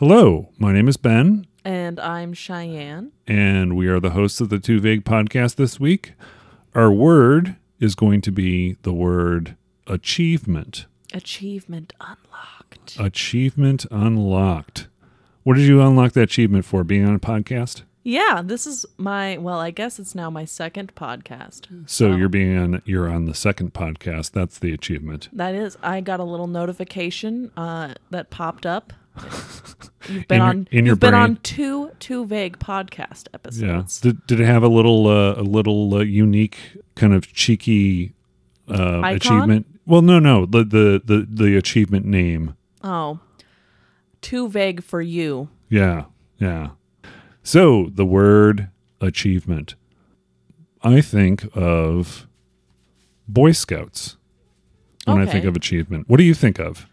Hello, my name is Ben, And I'm Cheyenne. and we are the hosts of the Too Vague podcast this week. Our word is going to be the word achievement. Achievement unlocked. Achievement unlocked. What did you unlock the achievement for? Being on a podcast? yeah, this is my, well, I guess it's now my second podcast. So you're being on you're on the second podcast. That's the achievement. That is, I got a little notification uh, that popped up. You've been In your- on in your you've been brain. on two too vague podcast Yeah. episodes. Did, did it have a little uh, a little uh, unique kind of cheeky uh, achievement? Well, no, no. The, the the the achievement name. Oh. Too vague for you. Yeah, yeah. So the word achievement. I think of Boy Scouts when I think of achievement. What do you think of?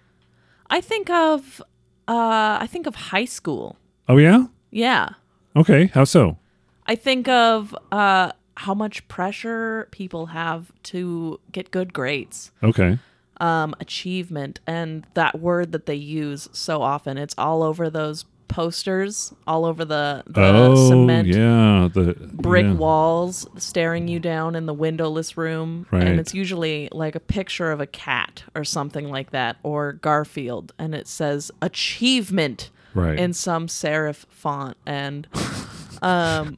I think of uh I think of high school. Oh yeah. Yeah. Okay. How so? I think of uh, how much pressure people have to get good grades, Okay. um, achievement, and that word that they use so often. It's all over those posters, all over the, the oh cement yeah. The brick yeah. walls staring you down in the windowless room. Right. And it's usually like a picture of a cat or something like that, or Garfield, and it says achievement Right. in some serif font. And um,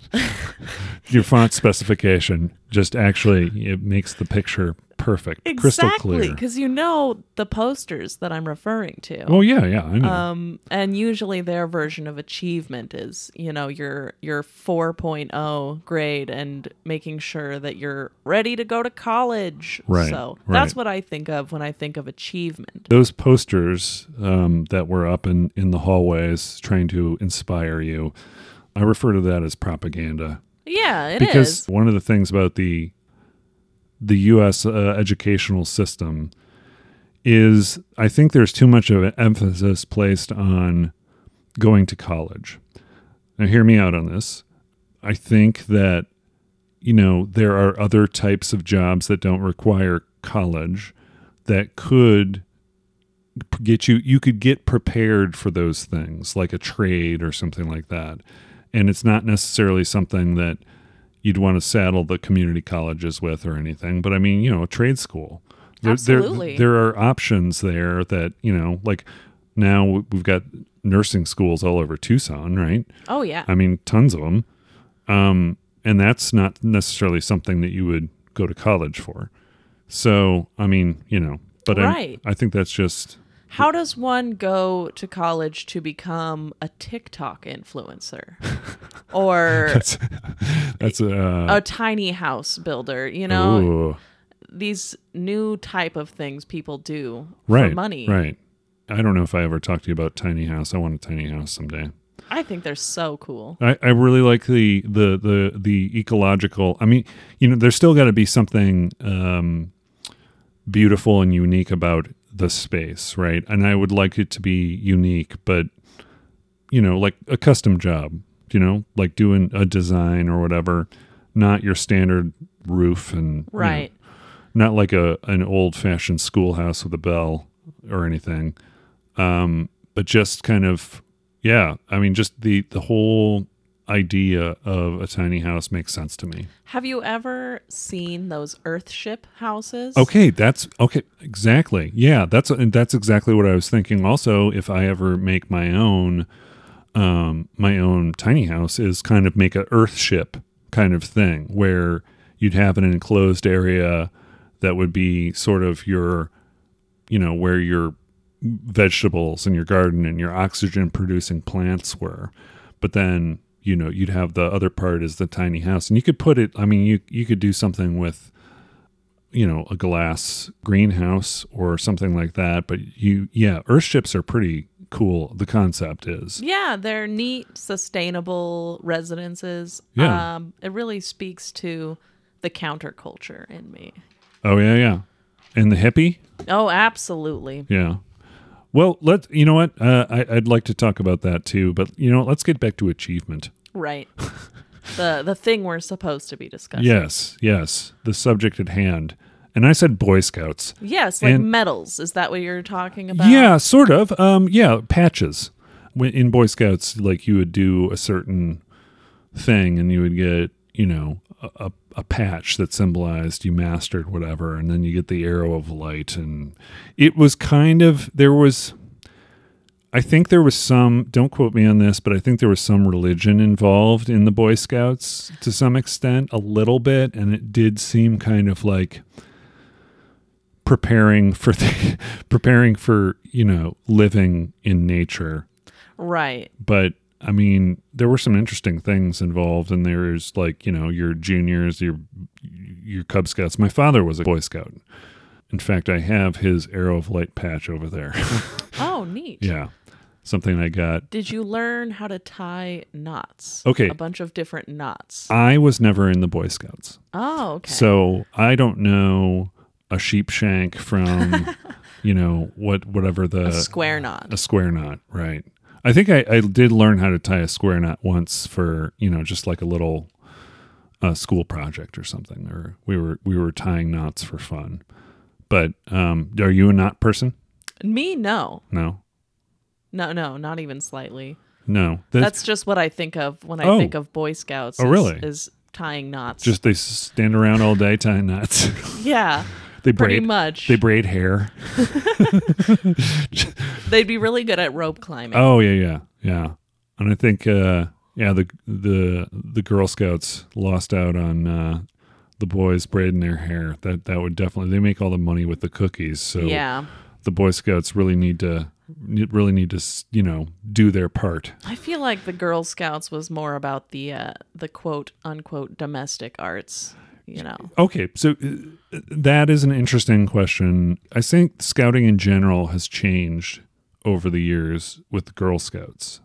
Your font specification just actually it makes the picture perfect, crystal Exactly, clear. because you know the posters that I'm referring to. Oh yeah, yeah, I know. Um, and usually their version of achievement is, you know, your your 4.0 grade and making sure that you're ready to go to college. Right, So right. that's what I think of when I think of achievement. Those posters um, that were up in in the hallways trying to inspire you, I refer to that as propaganda. Yeah, it is. because one of the things about the the U.S. Uh, educational system is I think there's too much of an emphasis placed on going to college. Now, hear me out on this. I think that you know there are other types of jobs that don't require college that could get you you could get prepared for those things like a trade or something like that and it's not necessarily something that you'd want to saddle the community colleges with or anything but i mean you know a trade school there, Absolutely. there, there are options there that you know like now we've got nursing schools all over tucson right oh yeah. I mean, tons of them. Um, and that's not necessarily something that you would go to college for. So, I mean, you know, but Right. I, I think that's just, How does one go to college to become a TikTok influencer? or that's, that's a, a tiny house builder, you know? ooh, these new type of things people do right, for money. right. I don't know if I ever talked to you about tiny house. I want a tiny house someday. I think they're so cool. I, I really like the, the, the, the ecological, I mean, you know, there's still got to be something, um, beautiful and unique about the space, right? And I would like it to be unique, but you know, like a custom job, you know, like doing a design or whatever, not your standard roof and you know, Right. not like a an old fashioned schoolhouse with a bell or anything. Um, but just kind of yeah, I mean just the the whole idea of a tiny house makes sense to me. Have you ever seen those Earthship houses? Okay, that's okay. Exactly. Yeah, that's and that's exactly what I was thinking. Also, if I ever make my own, um, my own tiny house, is kind of make a Earth ship kind of thing where you'd have an enclosed area that would be sort of your, you know, where your vegetables and your garden and your oxygen producing plants were, but then you know you'd have the other part is the tiny house and you could put it i mean you you could do something with you know a glass greenhouse or something like that but you yeah earth ships are pretty cool the concept is Yeah, they're neat, sustainable residences. Yeah. Um, it really speaks to the counterculture in me. oh yeah yeah and the hippie Oh, absolutely. yeah well let you know what uh, I, i'd like to talk about that too but you know let's get back to achievement Right. the the thing we're supposed to be discussing. yes yes the subject at hand and i said boy scouts Yes, like And- medals. Is that what you're talking about? Yeah, sort of. Um, yeah, patches. when in Boy Scouts, like you would do a certain thing, and you would get you know a, a, a patch that symbolized you mastered whatever, and then you get the arrow of light, and it was kind of there was. I think there was some, don't quote me on this, but I think there was some religion involved in the Boy Scouts to some extent, a little bit. And it did seem kind of like preparing for the, preparing for, you know, living in nature. Right. But I mean, there were some interesting things involved, and there's like, you know, your juniors, your, your Cub Scouts. My father was a Boy Scout. In fact, I have his Arrow of Light patch over there. Oh, neat. yeah. Something I got Did you learn how to tie knots? Okay. A bunch of different knots. I was never in the Boy Scouts. oh, okay. So I don't know a sheep shank from, you know, what whatever the a square knot. a square knot, right? I think I, I did learn how to tie a square knot once for you know just like a little uh, school project or something, or we were we were tying knots for fun. But um, are you a knot person? Me, no. No, No, no, not even slightly. no. That's just what I think of when I Oh. think of Boy Scouts. Oh, is- really? Is tying knots. just they stand around all day tying knots. yeah, they pretty braid much. they braid hair. They'd be really good at rope climbing. Oh yeah, yeah, yeah. And I think uh yeah, the the the Girl Scouts lost out on uh the boys braiding their hair. That that would definitely they make all the money with the cookies. So yeah. the Boy Scouts really need to really need to you know do their part. I feel like the Girl Scouts was more about the uh, the quote unquote domestic arts. You know. Okay, so uh, that is an interesting question. I think scouting in general has changed over the years with the Girl Scouts,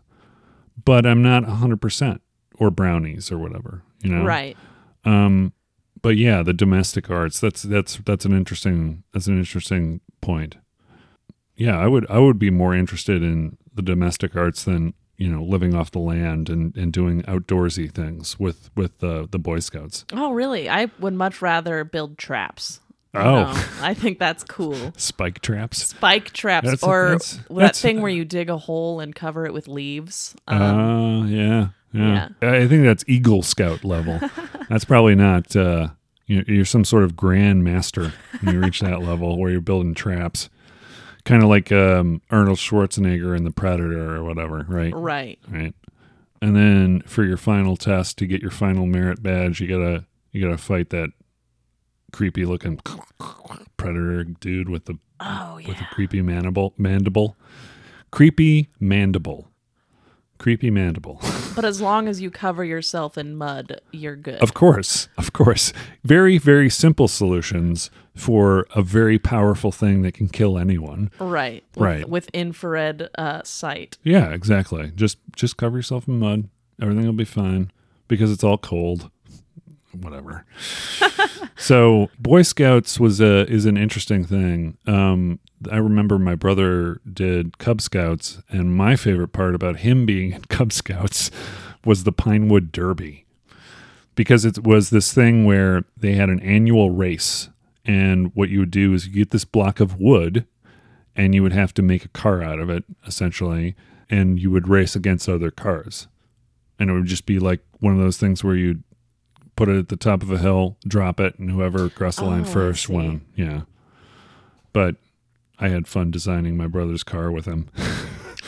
but I'm not 100% or brownies or whatever, you know. Right. Um, but yeah, the domestic arts. That's that's that's an interesting that's an interesting point. Yeah, I would I would be more interested in the domestic arts than you know living off the land and, and doing outdoorsy things with with the the Boy Scouts. Oh, really? I would much rather build traps. Oh. know, I think that's cool. Spike traps. Spike traps, That's- or that's- that that's- thing where you dig a hole and cover it with leaves. Oh Um, yeah, yeah, I think that's Eagle Scout level. that's probably not. Uh, you you're some sort of grand master when you reach that level where you're building traps, kind of like um, Arnold Schwarzenegger in The Predator or whatever, right? right. Right. And then for your final test to get your final merit badge, you gotta you gotta fight that creepy looking predator dude with the Oh with yeah. a creepy mandible mandible, creepy mandible, creepy mandible. But as long as you cover yourself in mud, you're good. Of course, of course. Very, very simple solutions for a very powerful thing that can kill anyone. right. With, Right. With infrared uh, sight. Yeah, exactly. Just just cover yourself in mud. Everything will be fine because it's all cold. Whatever. so Boy Scouts was a is an interesting thing. Um, I remember my brother did Cub Scouts, and my favorite part about him being in Cub Scouts was the Pinewood Derby. Because it was this thing where they had an annual race, and what you would do is you get this block of wood, and you would have to make a car out of it essentially, and you would race against other cars, and it would just be like one of those things where you'd put it at the top of a hill, drop it, and whoever crossed the line Oh, first won. Yeah, but I had fun designing my brother's car with him.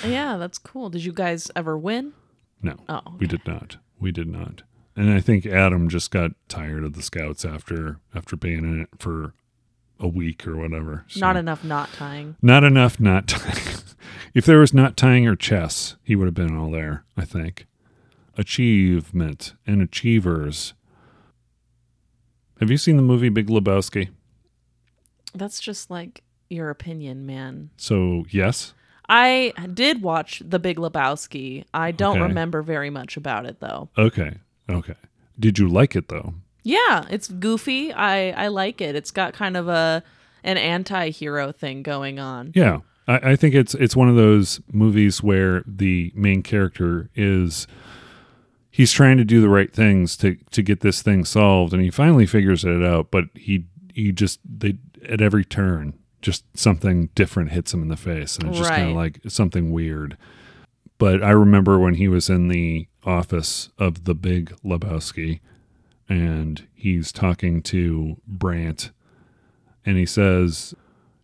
Yeah, that's cool. Did you guys ever win? No, Oh, we did not. We did not. And I think Adam just got tired of the scouts after after being in it for a week or whatever. So- not enough knot tying. Not enough not tying. if there was not tying or chess, he would have been all there, I think. Achievement and achievers. Have you seen the movie Big Lebowski? That's just like your opinion, man. So, yes. I did watch The Big Lebowski. I don't Okay. remember very much about it though. Okay. Okay. Did you like it though? Yeah, it's goofy. I I like it. It's got kind of a an anti-hero thing going on. Yeah. I, I think it's it's one of those movies where the main character is he's trying to do the right things to to get this thing solved and he finally figures it out, but he he just they at every turn just something different hits him in the face and it's just kind of like something weird. but I remember when he was in the office of the big Lebowski and he's talking to Brandt and he says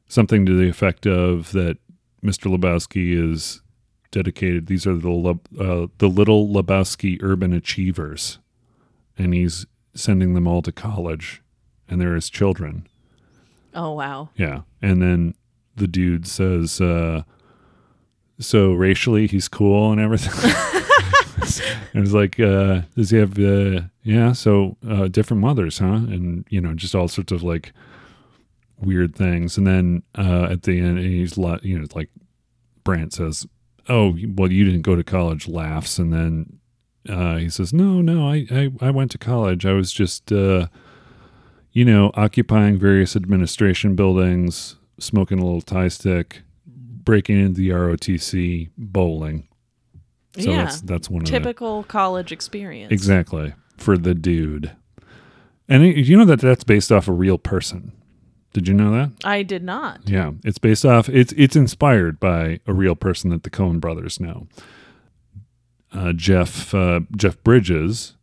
something to the effect of that Mr. Lebowski is dedicated. These are the Leb- uh, the little Lebowski urban achievers, and he's sending them all to college, and they're his children. Oh wow. Yeah, and then the dude says, uh, "So racially, he's cool and everything." and it's like, uh, "Does he have? Uh, yeah, so uh, different mothers, huh?" And you know, just all sorts of like weird things. And then uh, at the end, he's li- you know, it's like Brandt says, "Oh, well, you didn't go to college." Laughs, and then uh, he says, "No, no, I, I, I went to college. I was just, uh, you know, occupying various administration buildings, smoking a little Thai stick, breaking into the ROTC, bowling. So yeah. that's that's one the Typical college experience. exactly for the dude. And it- you know that that's based off a real person. Did you know that? I did not. Yeah, it's based off. It's it's inspired by a real person that the Coen brothers know. Uh, Jeff uh, Jeff Bridges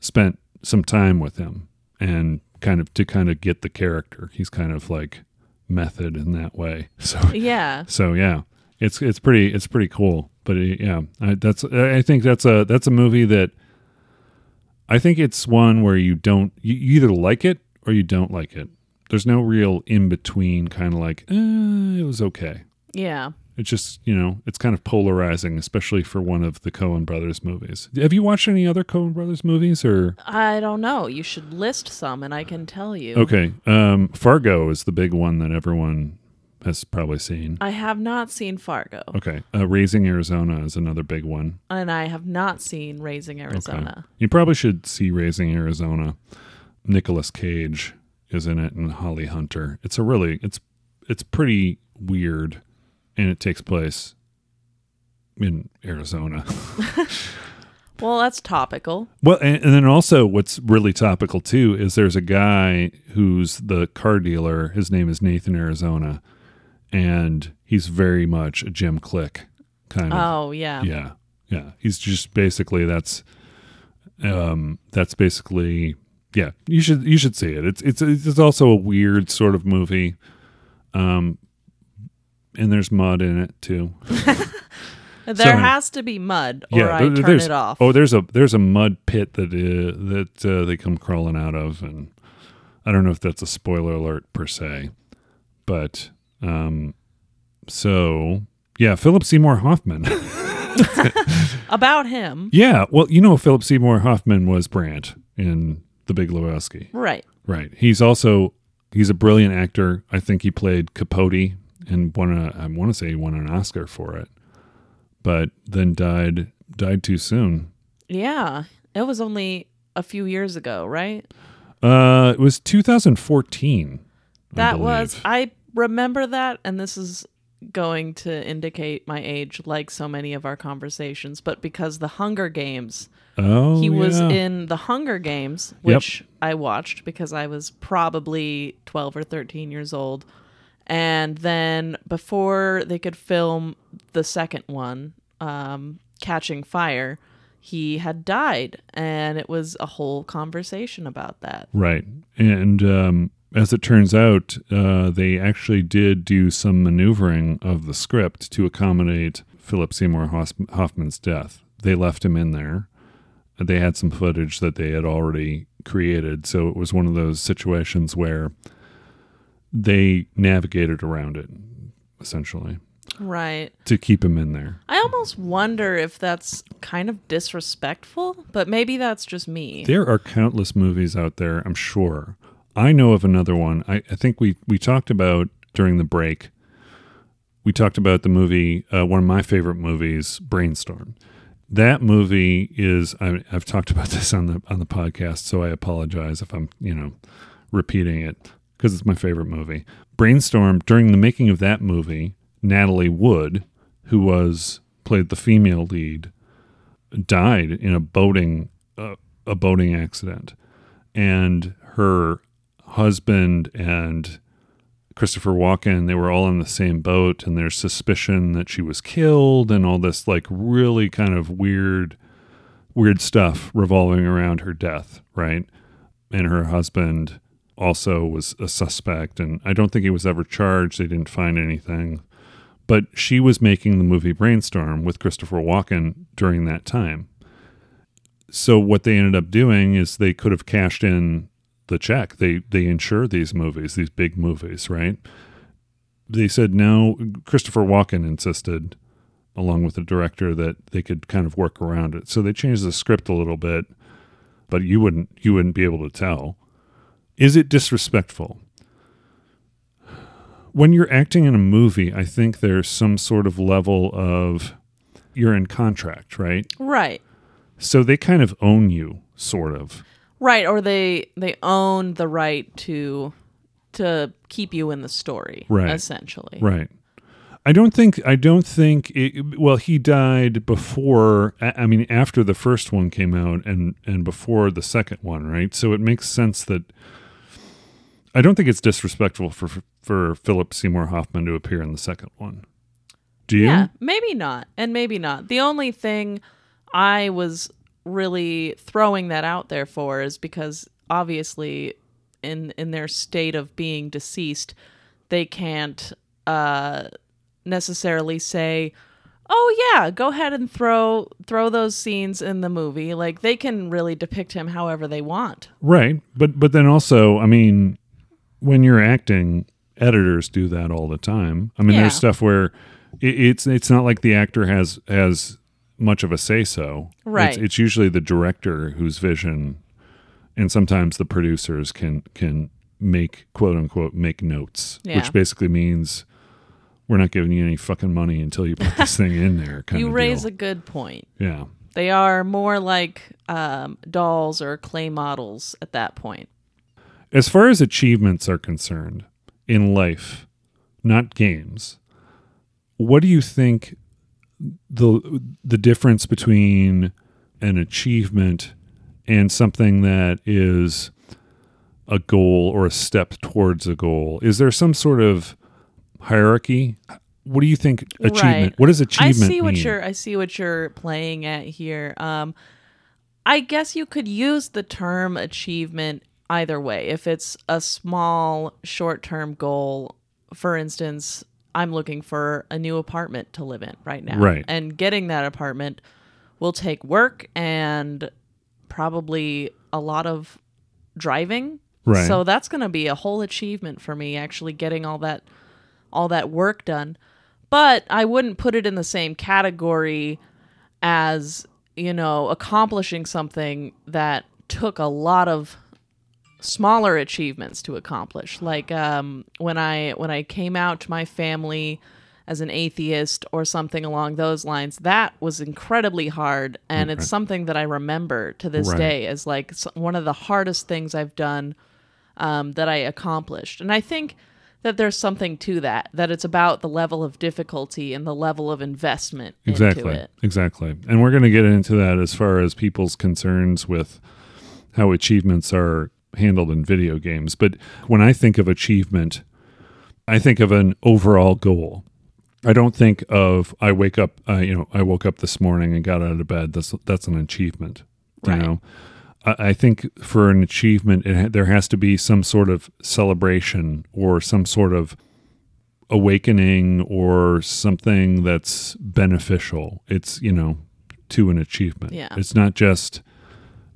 spent some time with him and kind of to kind of get the character. He's kind of like method in that way. So Yeah. so yeah, it's it's pretty it's pretty cool. But it, yeah, I, that's I think that's a that's a movie that I think it's one where you don't you you either like it or you don't like it. There's no real in between kind of like eh, it was okay. Yeah. It's just you know it's kind of polarizing, especially for one of the Coen Brothers movies. Have you watched any other Coen Brothers movies or? I don't know. You should list some and I can tell you. Okay, um, Fargo is the big one that everyone has probably seen. I have not seen Fargo Okay, uh, Raising Arizona is another big one. and I have not seen Raising Arizona. You probably should see Raising Arizona. Nicolas Cage is in it and Holly Hunter. It's a really it's it's pretty weird and it takes place in Arizona. Well, that's topical. well, and, and then also what's really topical too is there's a guy who's the car dealer. His name is Nathan Arizona and he's very much a Jim Click kind of Oh, yeah. yeah yeah he's just basically that's um that's basically yeah you should you should see it it's it's it's also a weird sort of movie um and there's mud in it too There So- has to be mud or yeah I there- turn there's it off. oh there's a there's a mud pit that uh, that uh, they come crawling out of and i don't know if that's a spoiler alert per se but um so yeah philip seymour hoffman About him. Yeah, well, you know, Philip Seymour Hoffman was Brandt in The Big Lebowski, Right. right? He's also he's a brilliant actor. I think he played Capote and won a I want to say he won an Oscar for it, but then died died too soon. Yeah. It was only a few years ago, right? Uh, it was 2014. I That was. I remember that and this is going to indicate my age like so many of our conversations, but because the Hunger Games oh he was in the Hunger Games, which I watched because I was probably 12 or 13 years old. And then before they could film the second one, um, Catching Fire, he had died. And it was a whole conversation about that. Right. And um, as it turns out, uh, they actually did do some maneuvering of the script to accommodate Philip Seymour Hoffman's death. They left him in there. They had some footage that they had already created. So it was one of those situations where they navigated around it, essentially, Right. to keep him in there. I almost wonder if that's kind of disrespectful, but maybe that's just me. There are countless movies out there, I'm sure. I know of another one. I, I think we, we talked about during the break. We talked about the movie, uh, one of my favorite movies, Brainstorm. That movie is I, I've talked about this on the on the podcast, so I apologize if I'm you know repeating it because it's my favorite movie. Brainstorm. During the making of that movie, Natalie Wood, who was played the female lead, died in a boating uh, a boating accident, and her husband and Christopher Walken, they were all in the same boat, and there's suspicion that she was killed, and all this like really kind of weird, weird stuff revolving around her death, right? And her husband also was a suspect, and I don't think he was ever charged. They didn't find anything, but she was making the movie Brainstorm with Christopher Walken during that time. So what they ended up doing is they could have cashed in the check. They they insure these movies, these big movies, right? They said no. Christopher Walken insisted, along with the director, that they could kind of work around it. So they changed the script a little bit, but you wouldn't you wouldn't be able to tell. Is it disrespectful? When you're acting in a movie, I think there's some sort of level of you're in contract, right? Right. So they kind of own you, sort of. Right, or they they own the right to to keep you in the story, Right. essentially. Right. I don't think I don't think it, well he died before I I mean after the first one came out and and before the second one, right? So it makes sense that I don't think it's disrespectful for for Philip Seymour Hoffman to appear in the second one. Do you? Yeah, maybe not, and maybe not. The only thing I was really throwing that out there for is because obviously, in in their state of being deceased, they can't uh, necessarily say, "Oh yeah, go ahead and throw throw those scenes in the movie." Like they can really depict him however they want. Right. But but then also, I mean, when you're acting, editors do that all the time. I mean, Yeah. there's stuff where it, it's it's not like the actor has has much of a say so. Right. It's, it's usually the director whose vision, and sometimes the producers can can make quote unquote make notes, Yeah. which basically means we're not giving you any fucking money until you put this thing in there. Kind you raise deal. a good point. yeah. They are more like um, dolls or clay models at that point. As far as achievements are concerned in life, not games, what do you think the the difference between an achievement and something that is a goal or a step towards a goal? Is there some sort of hierarchy? What do you think achievement? Right. What does achievement I see what mean? you're I see what you're playing at here. Um I guess you could use the term achievement either way. If it's a small short-term goal, for instance, I'm looking for a new apartment to live in right now. Right. And getting that apartment will take work and probably a lot of driving. Right. So that's going to be a whole achievement for me actually getting all that all that work done. But I wouldn't put it in the same category as, you know, accomplishing something that took a lot of smaller achievements to accomplish. Like um, when I when I came out to my family as an atheist or something along those lines, that was incredibly hard, and it's something that I remember to this Right. day as like one of the hardest things I've done um, that I accomplished. And I think that there's something to that, that it's about the level of difficulty and the level of investment exactly into it. exactly and we're going to get into that as far as people's concerns with how achievements are handled in video games but when i think of achievement i think of an overall goal i don't think of i wake up uh, you know i woke up this morning and got out of bed that's that's an achievement you know I I think for an achievement, it there has to be some sort of celebration or some sort of awakening or something that's beneficial. It's, you know, to an achievement. Yeah. It's not just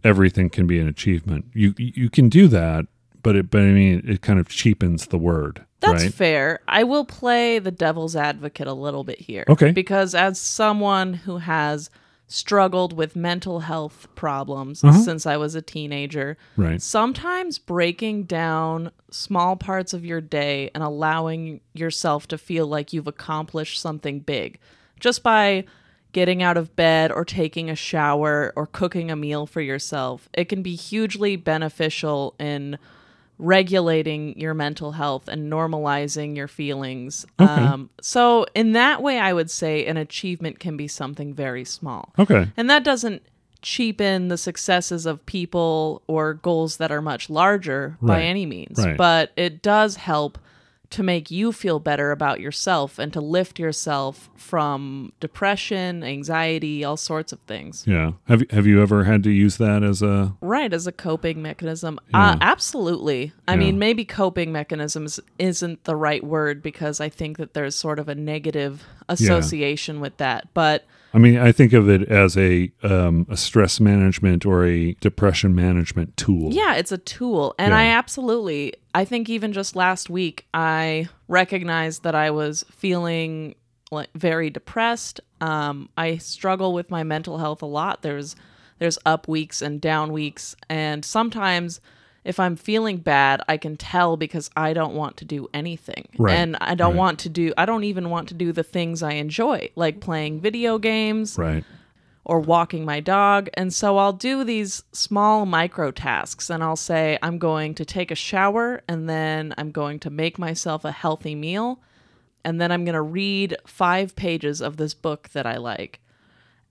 everything can be an achievement. You you can do that, but it but I mean it kind of cheapens the word, That's right? fair. I will play the devil's advocate a little bit here. Okay. Because as someone who has struggled with mental health problems Uh-huh. since I was a teenager, Right. sometimes breaking down small parts of your day and allowing yourself to feel like you've accomplished something big just by getting out of bed or taking a shower or cooking a meal for yourself, it can be hugely beneficial in regulating your mental health and normalizing your feelings. Um, so, in that way, I would say an achievement can be something very small. Okay. And that doesn't cheapen the successes of people or goals that are much larger by any means, Right. but it does help to make you feel better about yourself and to lift yourself from depression, anxiety, all sorts of things. Yeah. Have you have you ever had to use that as a Right, as a coping mechanism. Yeah. Uh, absolutely. I Yeah. mean, maybe coping mechanisms isn't the right word because I think that there's sort of a negative association with that. But I mean, I think of it as a um, a stress management or a depression management tool. Yeah, it's a tool. And Yeah. I absolutely, I think even just last week, I recognized that I was feeling like very depressed. Um, I struggle with my mental health a lot. There's, there's up weeks and down weeks. And sometimes if I'm feeling bad, I can tell because I don't want to do anything. Right, And I don't right. want to do, I don't even want to do the things I enjoy, like playing video games Right. or walking my dog. And so I'll do these small micro tasks and I'll say, I'm going to take a shower and then I'm going to make myself a healthy meal. And then I'm going to read five pages of this book that I like.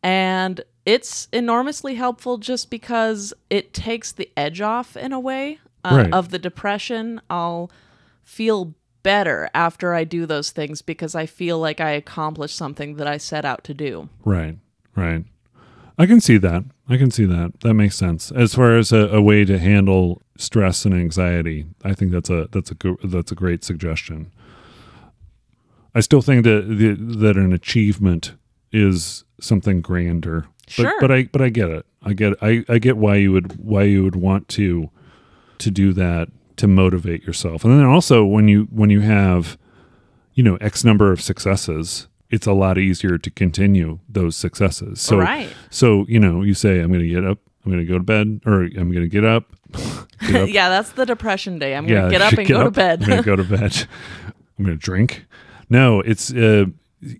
And it's enormously helpful just because it takes the edge off in a way uh, Right. of the depression. I'll feel better after I do those things because I feel like I accomplished something that I set out to do. Right. Right. I can see that. I can see that. That makes sense. As far as a, a way to handle stress and anxiety, I think that's a that's a go- that's a great suggestion. I still think that the, that an achievement is something grander. But, Sure. but I but I get it. I get I, I get why you would why you would want to to do that to motivate yourself. And then also when you when you have you know X number of successes, it's a lot easier to continue those successes. So Right. so you know you say I'm going to get up, I'm going to go to bed, or I'm going to get up. Get up yeah, that's the depression day. I'm gonna yeah, get up and get go to bed. I'm gonna go to bed. I'm gonna drink. No, it's uh,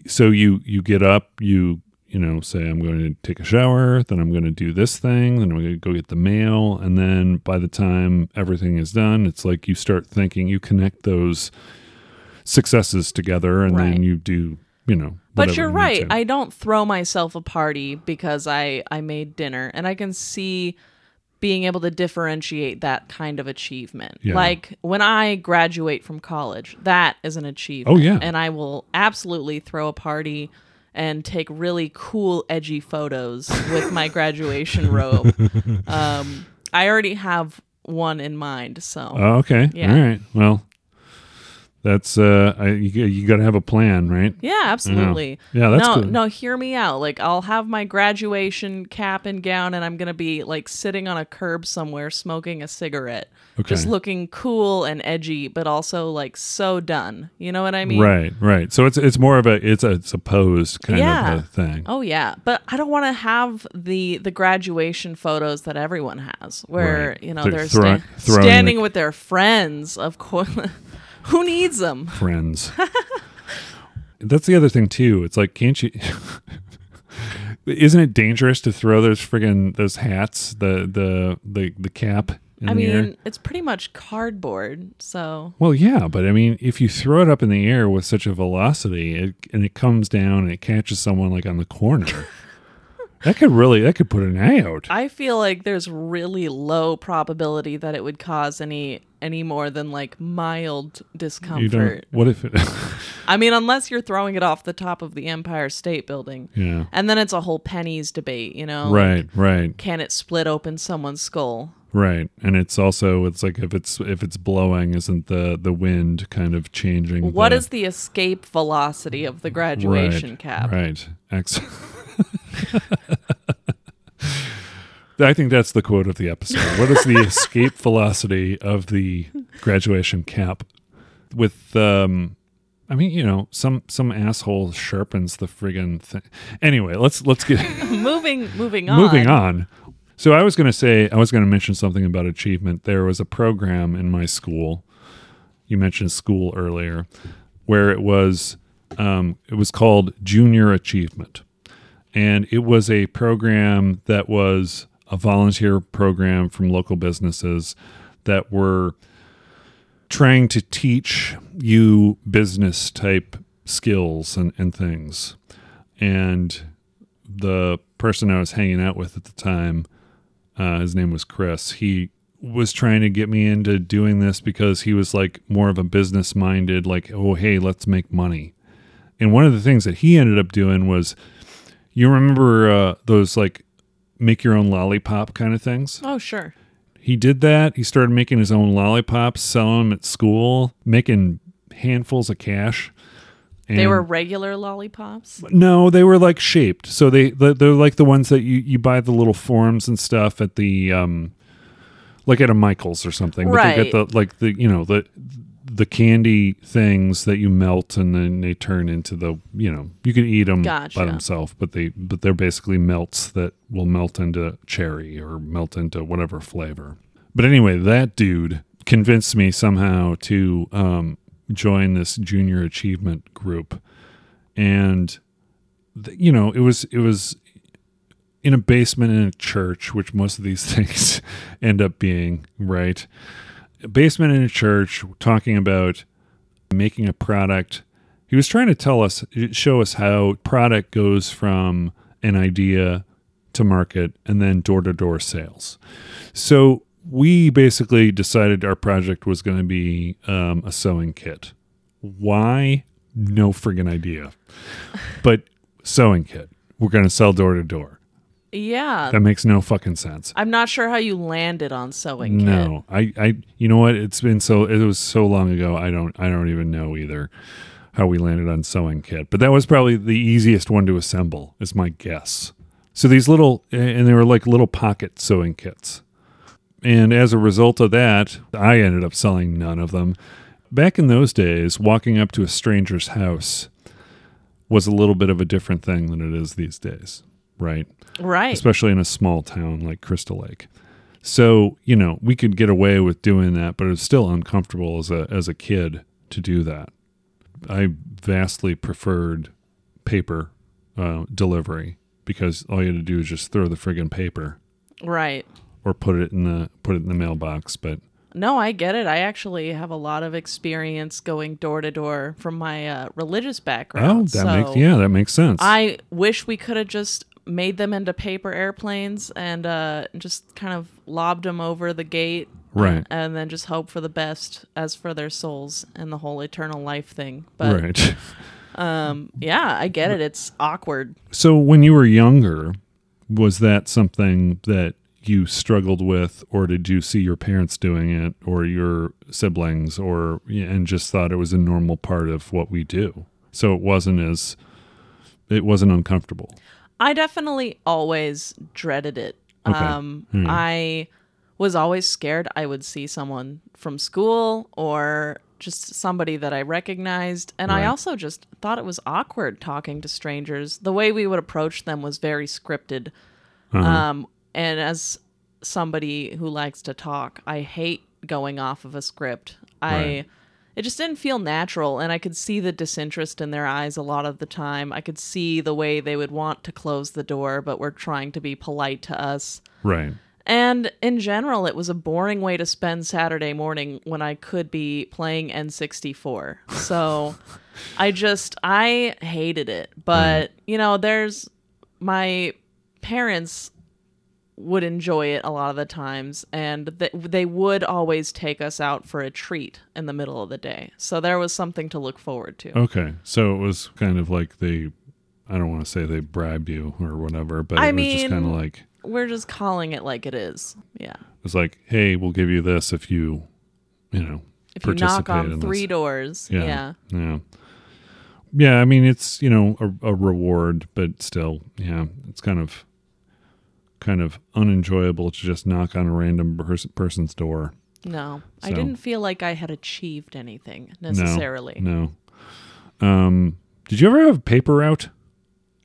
so you you get up, you you know say I'm going to take a shower, then I'm going to do this thing, then I'm going to go get the mail, and then by the time everything is done, it's like you start thinking, you connect those successes together, and Right. then you do you know. But you're right. to. I don't throw myself a party because I I made dinner, and I can see being able to differentiate that kind of achievement. Yeah. Like when I graduate from college, that is an achievement. Oh, yeah. and I will absolutely throw a party and take really cool, edgy photos with my graduation robe. Um, I already have one in mind, so Oh, okay. Yeah. All right. Well, that's uh, I, you, you got to have a plan, right? Yeah, absolutely. Yeah, that's no, good. no. Hear me out. Like, I'll have my graduation cap and gown, and I'm gonna be like sitting on a curb somewhere, smoking a cigarette, just looking cool and edgy, but also like so done. You know what I mean? Right, right. So it's it's more of a it's a it's a posed kind Yeah. of a thing. Oh yeah, but I don't want to have the the graduation photos that everyone has, where Right. you know They're they're sta- standing the- with their friends. Of course, who needs them? Friends. That's the other thing too. It's like, can't you? Isn't it dangerous to throw those friggin' those hats, the the the the cap in I the air? mean, it's pretty much cardboard, so Well, yeah, but I mean, if you throw it up in the air with such a velocity, it, and it comes down and it catches someone like on the corner, that could really that could put an eye out. I feel like there's really low probability that it would cause any any more than like mild You don't. discomfort. What if it? I mean, unless you're throwing it off the top of the Empire State Building. yeah. And then it's a whole pennies debate, you know? Right. Right. Can it split open someone's skull? Right, and it's also it's like if it's if it's blowing, isn't the the wind kind of changing? What the, is the escape velocity of the graduation right, cap? Right, Ex- I think that's the quote of the episode. What is the escape velocity of the graduation cap? With um, I mean, you know, some some asshole sharpens the friggin' thing. Anyway, let's let's get. moving moving on. Moving on. So I was going to say, I was going to mention something about achievement. There was a program in my school. You mentioned school earlier, where it was, um, it was called Junior Achievement, and it was a program that was a volunteer program from local businesses that were trying to teach you business type skills and, and things. And the person I was hanging out with at the time, uh, his name was Chris. He was trying to get me into doing this because he was like more of a business minded, like, oh, hey, let's make money. And one of the things that he ended up doing was, you remember uh, those like make your own lollipop kind of things? Oh, sure. He did that. He started making his own lollipops, selling them at school, making handfuls of cash. And They were regular lollipops. no, they were like shaped. So they they- they're like the ones that you you buy the little forms and stuff at the um like at a Michaels or something. But they Right. get the like the you know the the candy things that you melt and then they turn into the you know you can eat them Gotcha. by themselves, but they but they're basically melts that will melt into cherry or melt into whatever flavor. But anyway, that dude convinced me somehow to um, join this junior achievement group, and th- you know it was it was in a basement in a church, which most of these things end up being, right? Basement in a church, talking about making a product. He was trying to tell us, show us how product goes from an idea to market and then door to door sales. So we basically decided our project was going to be um, a sewing kit. Why? No friggin' idea. But sewing kit. We're going to sell door to door. Yeah. That makes no fucking sense. I'm not sure how you landed on sewing kit. No, I, I, you know what? It's been so, it was so long ago. I don't, I don't even know either how we landed on sewing kit. But that was probably the easiest one to assemble, is my guess. So these little, and they were like little pocket sewing kits. And as a result of that, I ended up selling none of them. Back in those days, walking up to a stranger's house was a little bit of a different thing than it is these days, right? Right. especially in a small town like Crystal Lake. So, you know, we could get away with doing that, but it's still uncomfortable as a as a kid to do that. I vastly preferred paper uh, delivery because all you had to do is just throw the friggin' paper right. or put it in the put it in the mailbox. But No, I get it. I actually have a lot of experience going door to door from my uh, religious background. oh, that so makes yeah, that makes sense. I wish we could have just made them into paper airplanes and uh, just kind of lobbed them over the gate. Right. And then just hope for the best as for their souls and the whole eternal life thing. But right. um, yeah, I get it. It's awkward. So when you were younger, was that something that you struggled with or did you see your parents doing it or your siblings or and just thought it was a normal part of what we do? So it wasn't as it wasn't uncomfortable. I definitely always dreaded it. Okay. Um, Hmm. I was always scared I would see someone from school or just somebody that I recognized. And I also just thought it was awkward talking to strangers. The way we would approach them was very scripted. Uh-huh. Um, and as somebody who likes to talk, I hate going off of a script. I Right. It just didn't feel natural and I could see the disinterest in their eyes a lot of the time. I could see the way they would want to close the door but were trying to be polite to us. right. And in general, it was a boring way to spend Saturday morning when I could be playing N64. So I just, I hated it. But, you know, there's my parents would enjoy it a lot of the times and th- they would always take us out for a treat in the middle of the day. So there was something to look forward to. Okay. So it was kind of like they I don't want to say they bribed you or whatever, but I it was just kind of like We're just calling it like it is. Yeah. it's like, "Hey, we'll give you this if you, you know, If you knock on three this." doors. Yeah. yeah. Yeah. Yeah, I mean it's, you know, a, a reward, but still, yeah, it's kind of kind of unenjoyable to just knock on a random pers- person's door. No, I didn't feel like I had achieved anything necessarily. No. Um did you ever have paper out?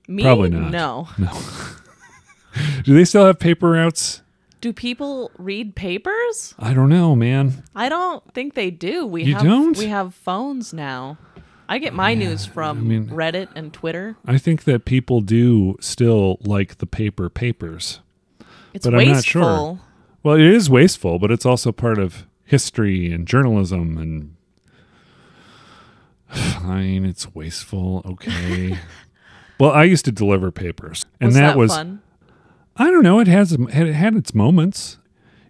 Me? Probably not. No. No. Do they still have paper outs? Do people read papers? I don't know, man. I don't think they do. We You have don't? we have phones now. I get my news from mean- Reddit and Twitter. I think that people do still like the paper papers. It's But I'm wasteful. not sure. Well, it is wasteful, but it's also part of history and journalism and fine, it's wasteful, okay. well, I used to deliver papers, and was that, that was fun? I don't know, it has it had its moments.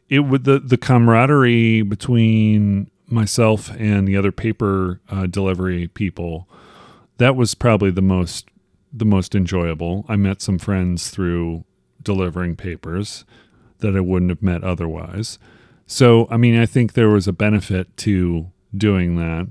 it would the the camaraderie between myself and the other paper uh, delivery people that was probably the most the most enjoyable. I met some friends through delivering papers that I wouldn't have met otherwise. So, I mean, I think there was a benefit to doing that.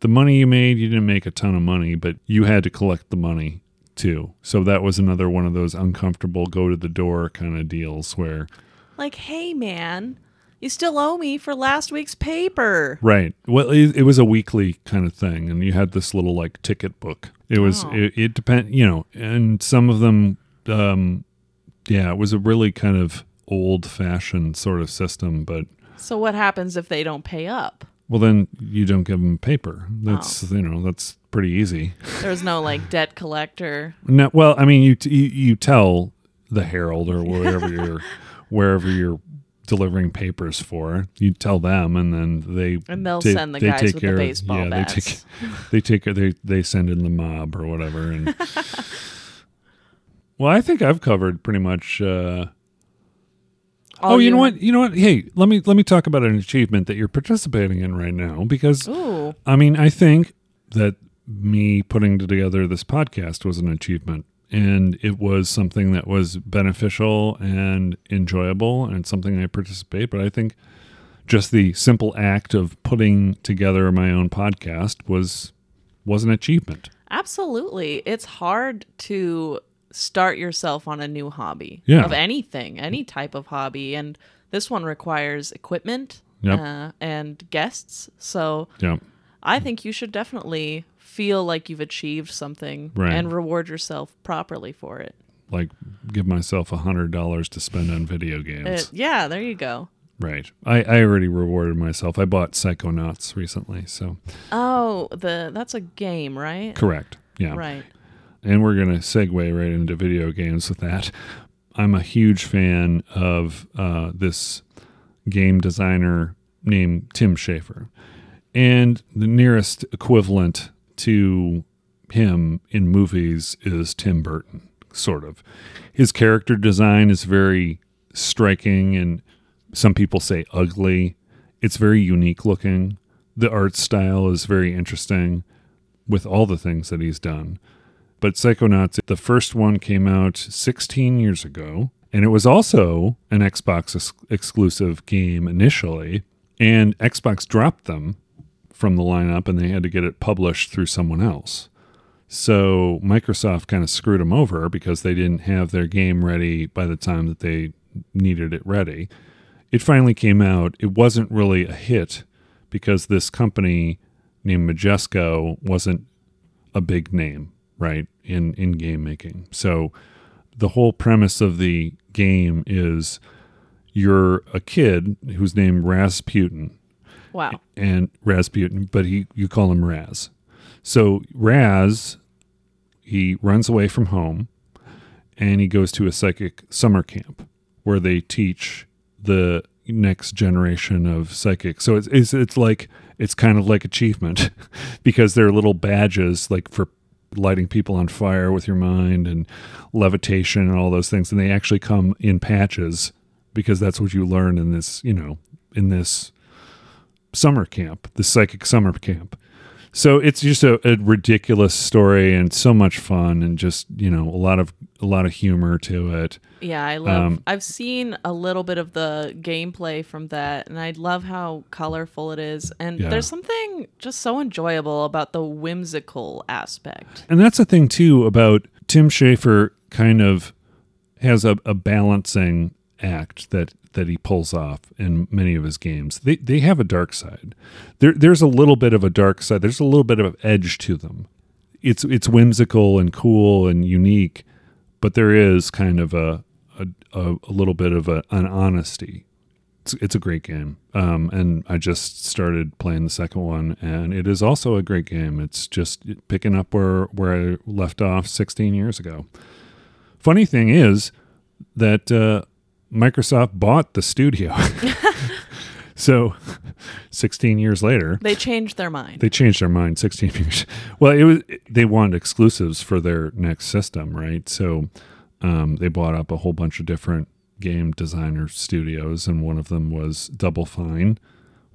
The money you made, you didn't make a ton of money, but you had to collect the money too. So that was another one of those uncomfortable go to the door kind of deals where Like, hey, man, you still owe me for last week's paper. Right. Well, it, it was a weekly kind of thing, and you had this little like ticket book. It was Oh. it, it depend you know, and some of them, um, yeah, it was a really kind of old fashioned sort of system. But So what happens if they don't pay up? well, then you don't give them paper. That's you know that's pretty easy. There's no like debt collector. No, well, I mean, you t- you, you tell the Herald or wherever you're wherever you're delivering papers for, you tell them, and then they And they'll send the they guys take with the care of- yeah, bats. They take they take they they send in the mob or whatever. And well, I think I've covered pretty much. Uh, All oh, you know what? You know what? Hey, let me let me talk about an achievement that you're participating in right now because Ooh. I mean, I think that me putting together this podcast was an achievement. And it was something that was beneficial and enjoyable and something I participate. But I think just the simple act of putting together my own podcast was was an achievement. Absolutely. It's hard to start yourself on a new hobby Yeah. of anything, any type of hobby. And this one requires equipment Yep. uh, and guests. So Yeah. I think you should definitely feel like you've achieved something Right. and reward yourself properly for it. Like give myself a hundred dollars to spend on video games. Uh, yeah, there you go. right. I, I already rewarded myself. I bought Psychonauts recently, so Oh, the that's a game, right? correct. Yeah. Right. and we're going to segue right into video games with that. I'm a huge fan of uh, this game designer named Tim Schafer. And the nearest equivalent to him in movies is Tim Burton, sort of. His character design is very striking and some people say ugly. It's very unique looking. The art style is very interesting with all the things that he's done. But Psychonauts, the first one came out 16 years ago, and it was also an Xbox ex- exclusive game initially, and Xbox dropped them from the lineup and they had to get it published through someone else. So Microsoft kind of screwed them over because they didn't have their game ready by the time that they needed it ready. It finally came out. It wasn't really a hit because this company named Majesco wasn't a big name, right, in in game making. So the whole premise of the game is you're a kid who's named Rasputin Wow. and Rasputin, but he you call him Raz. So Raz, he runs away from home, and he goes to a psychic summer camp where they teach the next generation of psychics. So it's it's, it's like it's kind of like achievement because they're little badges like for lighting people on fire with your mind and levitation and all those things and they actually come in patches because that's what you learn in this, you know, in this summer camp, the psychic summer camp. So it's just a, a ridiculous story and so much fun and just you know a lot of a lot of humor to it. Yeah, I love. Um, I've seen a little bit of the gameplay from that, and I love how colorful it is. And Yeah. there's something just so enjoyable about the whimsical aspect. And that's the thing too about Tim Schafer kind of has a, a balancing act that that he pulls off in many of his games. They they have a dark side. There there's a little bit of a dark side. There's a little bit of an edge to them. It's it's whimsical and cool and unique, but there is kind of a a, a, little bit of a, an honesty. It's, it's a great game. Um, and I just started playing the second one, and it is also a great game. It's just picking up where where I left off 16 years ago. Funny thing is that uh, Microsoft bought the studio. so 16 years later, They changed their mind. they changed their mind 16 years. Well, it was they wanted exclusives for their next system, right? So um, they bought up a whole bunch of different game designer studios, and one of them was Double Fine,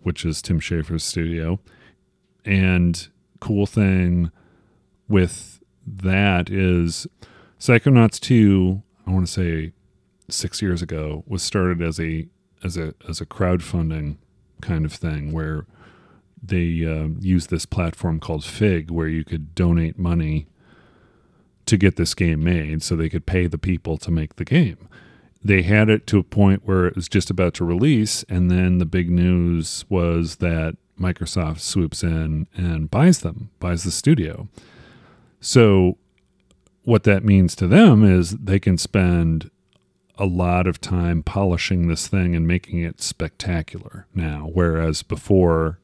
which is Tim Schafer's studio. And cool thing with that is Psychonauts 2, I want to say 6 years ago was started as a as a as a crowdfunding kind of thing where they uh, used this platform called Fig where you could donate money to get this game made so they could pay the people to make the game. They had it to a point where it was just about to release, and then the big news was that Microsoft swoops in and buys them, buys the studio. So, what that means to them is they can spend a lot of time polishing this thing and making it spectacular now, whereas before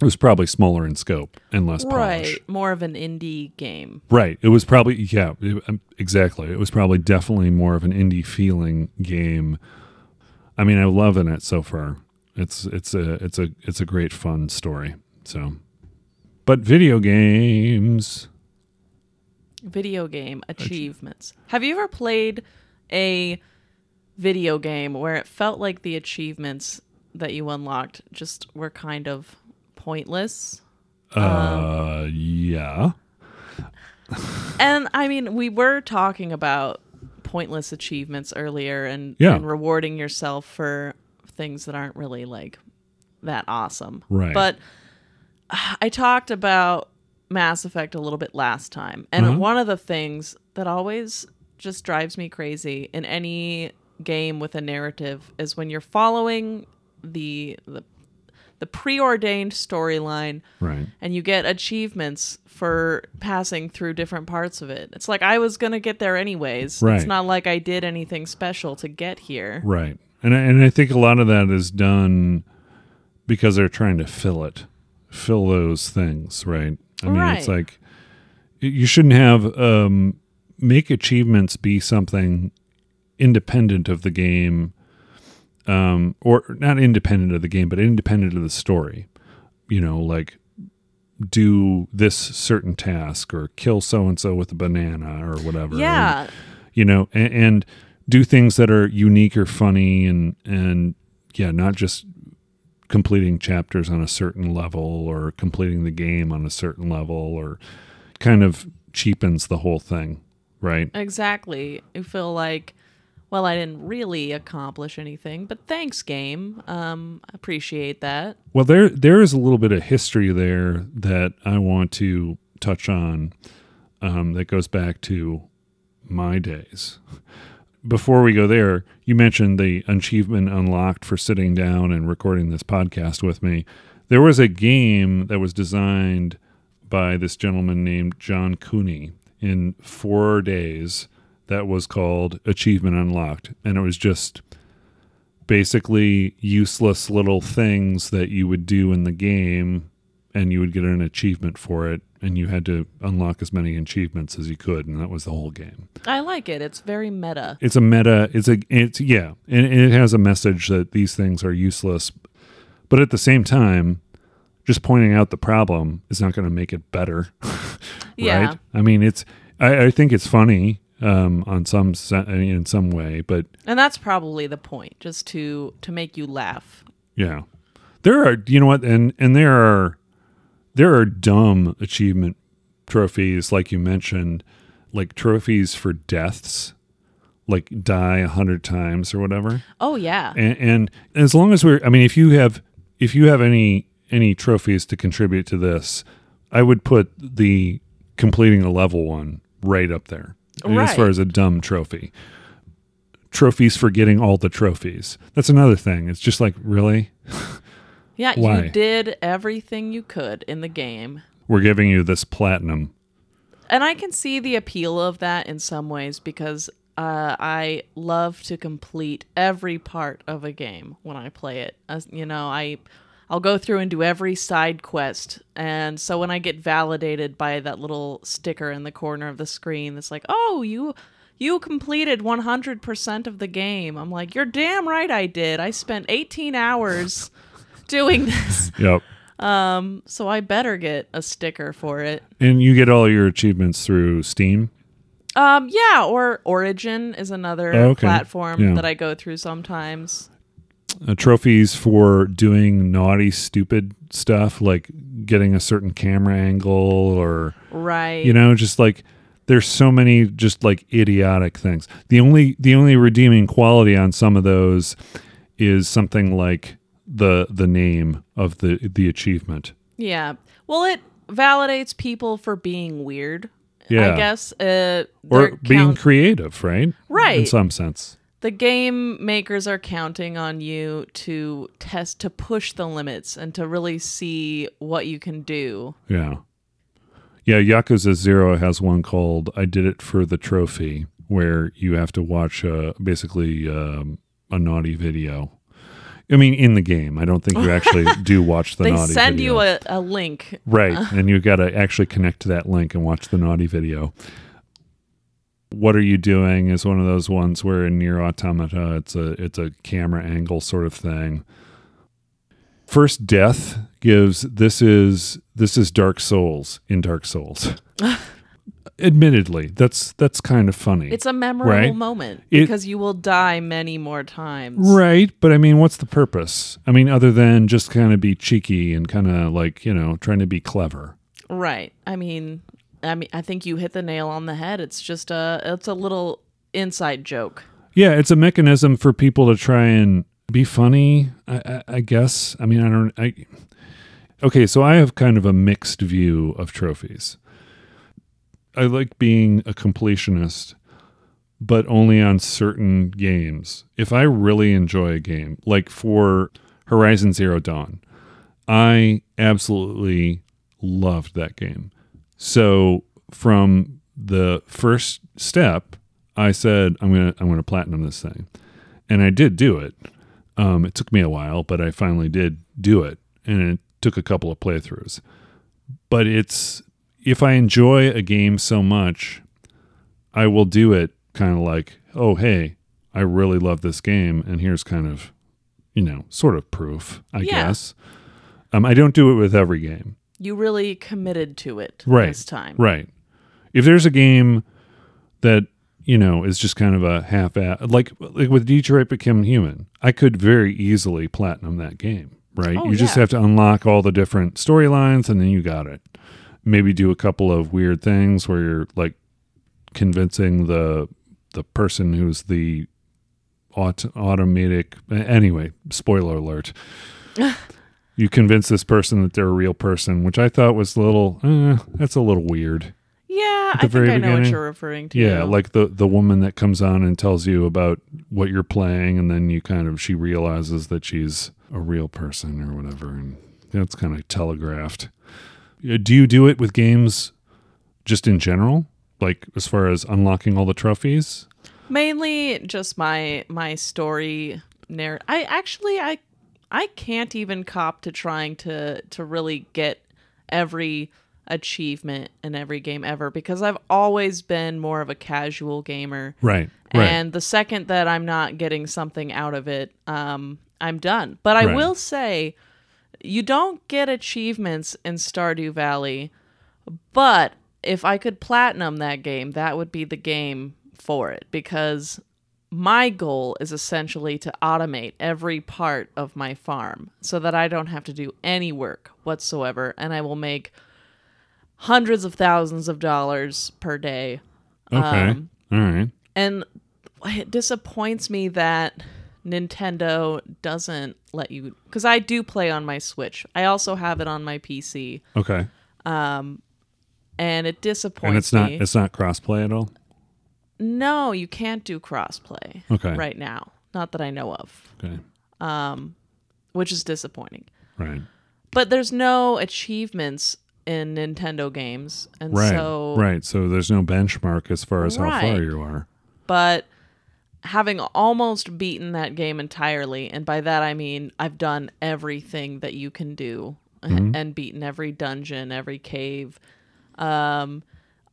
it was probably smaller in scope and less polish. More of an indie game. Right. It was probably yeah, it- um, exactly. It was probably definitely more of an indie feeling game. I mean, I'm loving it so far. It's it's a it's a it's a great fun story. So, but video games. Video game achievements. Have you ever played a video game where it felt like the achievements that you unlocked just were kind of pointless? Uh, yeah. And I mean, we were talking about pointless achievements earlier and, Yeah. and rewarding yourself for things that aren't really like that awesome. Right. But uh, I talked about Mass Effect a little bit last time. And Uh-huh. one of the things that always just drives me crazy in any game with a narrative is when you're following the the the preordained storyline Right. and you get achievements for passing through different parts of it. It's like I was going to get there anyways. Right. It's not like I did anything special to get here. Right. And I, and I think a lot of that is done because they're trying to fill it, fill those things, right? I mean, it's like you shouldn't have um, make achievements be something independent of the game, um, or not independent of the game, but independent of the story. You know, like do this certain task or kill so and so with a banana or whatever. and- Yeah. you know, and, and do things that are unique or funny and and yeah, not just completing chapters on a certain level or completing the game on a certain level or kind of cheapens the whole thing, right? Exactly. You feel like, well, I didn't really accomplish anything, but thanks, game. Um, appreciate that. Well, there there is a little bit of history there that I want to touch on um, that goes back to my days. Before we go there, you mentioned the achievement unlocked for sitting down and recording this podcast with me. There was a game that was designed by this gentleman named John Cooney in four days that was called Achievement Unlocked. And it was just basically useless little things that you would do in the game and you would get an achievement for it and you had to unlock as many achievements as you could and that was the whole game I like it. It's very meta. it's a meta it's a it's yeah and, it has a message that these things are useless but at the same time just pointing out the problem is not going to make it better Yeah. right i mean it's i, I think it's funny um on some in some way but And that's probably the point, just to to make you laugh. Yeah. There are you know what and and there are there are dumb achievement trophies like you mentioned like trophies for deaths like die a hundred times or whatever Oh yeah. and, and as long as we're i mean if you have if you have any any trophies to contribute to this i would put the completing a level one right up there as far as a dumb trophy trophies for getting all the trophies that's another thing it's just like really yeah, why? you did everything you could in the game. we're giving you this platinum And I can see the appeal of that in some ways because uh, I love to complete every part of a game when I play it. As, you know, I I'll go through and do every side quest, and so when I get validated by that little sticker in the corner of the screen, that's like, "Oh, you." You completed 100% of the game. I'm like, you're damn right I did. I spent 18 hours doing this. yep Um, So I better get a sticker for it. and you get all your achievements through steam Um, yeah, or Origin is another Oh, okay. platform Yeah. that I go through sometimes. Uh, trophies for doing naughty, stupid stuff, like getting a certain camera angle or Right. you know, just like there's so many just like idiotic things. The only the only redeeming quality on some of those is something like the the name of the the achievement. Yeah. Well, it validates people for being weird. Yeah. I guess. Uh, Or they're being creative, right? Right. In some sense. The game makers are counting on you to test to push the limits and to really see what you can do. Yeah. Yeah, Yakuza Zero has one called I Did It for the Trophy, where you have to watch uh, basically um, a naughty video. I mean, in the game. I don't think you actually do watch the they naughty send video. you a, a link. Right. and you got to actually connect to that link and watch the naughty video. What are you doing is one of those ones where in Nier Automata it's a it's a camera angle sort of thing. First Death gives this is this is Dark Souls in Dark Souls. Admittedly, that's that's kind of funny. It's a memorable Right. moment It- because you will die many more times. Right, but I mean, what's the purpose? I mean, other than just kind of be cheeky and kind of like, you know, trying to be clever. Right. I mean, I mean, I think you hit the nail on the head. It's just a, it's a little inside joke. Yeah, it's a mechanism for people to try and be funny. I, I, I guess. I mean, I don't. I okay. So I have kind of a mixed view of trophies. I like being a completionist, but only on certain games. If I really enjoy a game, like for Horizon Zero Dawn, I absolutely loved that game. So from the first step, I said I'm gonna I'm gonna platinum this thing, and I did do it. Um, it took me a while, but I finally did do it, and it took a couple of playthroughs. But it's if I enjoy a game so much, I will do it kind of like, oh hey, I really love this game, and here's kind of, you know, sort of proof, I Yeah. guess. Um, I don't do it with every game. You really committed to it Right. this time. Right. If there's a game that you know is just kind of a half ass like like with Detroit Become Human, I could very easily platinum that game. Right. Oh, you just have to unlock all the different storylines, and then you got it. Maybe do a couple of weird things where you're like convincing the the person who's the aut- automatic. Anyway, spoiler alert. you convince this person that they're a real person, which I thought was a little. Eh, that's a little weird. Yeah, I think I know what you're referring to. Yeah, like the the woman that comes on and tells you about what you're playing, and then you kind of she realizes that she's a real person or whatever, and that's kind of telegraphed. Uh, Do you do it with games, just in general, like as far as unlocking all the trophies? mainly just my my story narrative. I actually I I can't even cop to trying to to really get every achievement in every game ever because I've always been more of a casual gamer. Right, right, And the second that I'm not getting something out of it, um, I'm done. But I Right. will say, you don't get achievements in Stardew Valley. But if I could platinum that game, that would be the game for it because my goal is essentially to automate every part of my farm so that I don't have to do any work whatsoever and I will make hundreds of thousands of dollars per day okay, um, all right, and it disappoints me that Nintendo doesn't let you because I do play on my Switch. I also have it on my PC, okay, Um and it disappoints me and it's not me. it's not crossplay at all. No, you can't do crossplay Okay, right now. Not that I know of, okay, which is disappointing. right, But there's no achievements in Nintendo games, and right, so right. So there's no benchmark as far as how far you are. but having almost beaten that game entirely and by that i mean i've done everything that you can do and beaten every dungeon every cave um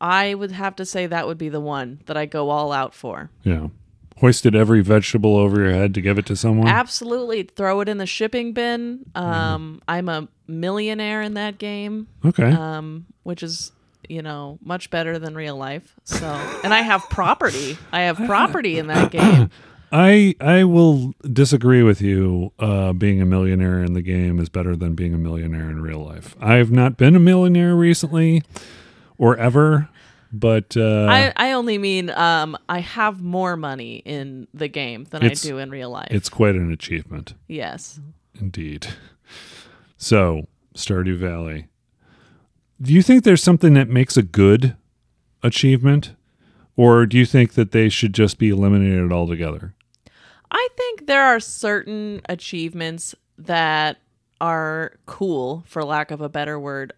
i would have to say that would be the one that i go all out for Yeah. Hoisted every vegetable over your head to give it to someone. absolutely throw it in the shipping bin um i'm a millionaire in that game okay. um which is you know, much better than real life. So, and I have property. I have property in that game. I I will disagree with you. Uh, being a millionaire in the game is better than being a millionaire in real life. I've not been a millionaire recently, or ever, but uh, I, I only mean um, I have more money in the game than I It's- do in real life. it's quite an achievement, yes. indeed. So Stardew Valley. Do you think there's something that makes a good achievement, or do you think that they should just be eliminated altogether? I think there are certain achievements that are cool, for lack of a better word,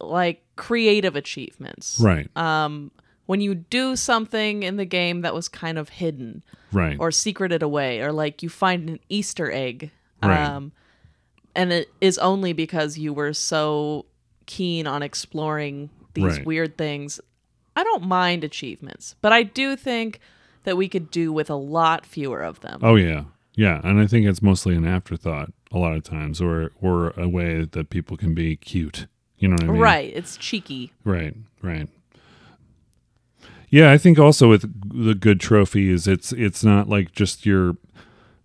like creative achievements. Right. Um, when you do something in the game that was kind of hidden right. or secreted away, or like you find an Easter egg, Right. um, and it is only because you were so keen on exploring these Right. weird things. I don't mind achievements, but I do think that we could do with a lot fewer of them. Oh yeah, yeah, and I think it's mostly an afterthought a lot of times, or or a way that people can be cute. You know what I mean? Right. It's cheeky. Right. Right. Yeah, I think also with the good trophies, it's it's not like just your.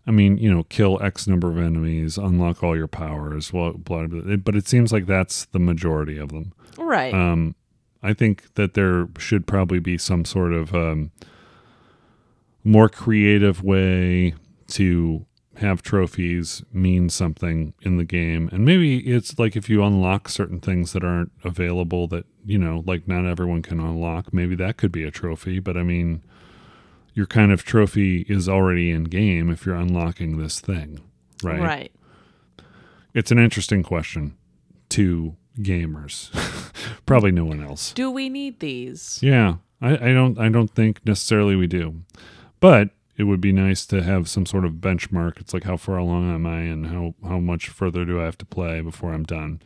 I mean, you know, kill X number of enemies, unlock all your powers. Well, blah, blah, blah, but it seems like that's the majority of them. Right. Um, I think that there should probably be some sort of um, more creative way to have trophies mean something in the game. And maybe it's like if you unlock certain things that aren't available that, you know, like not everyone can unlock, maybe that could be a trophy. But I mean, your kind of trophy is already in game if you're unlocking this thing, right? right. It's an interesting question to gamers. Probably no one else. Do we need these? Yeah, I, I don't. I don't think necessarily we do, but it would be nice to have some sort of benchmark. It's like how far along am I, and how how much further do I have to play before I'm done?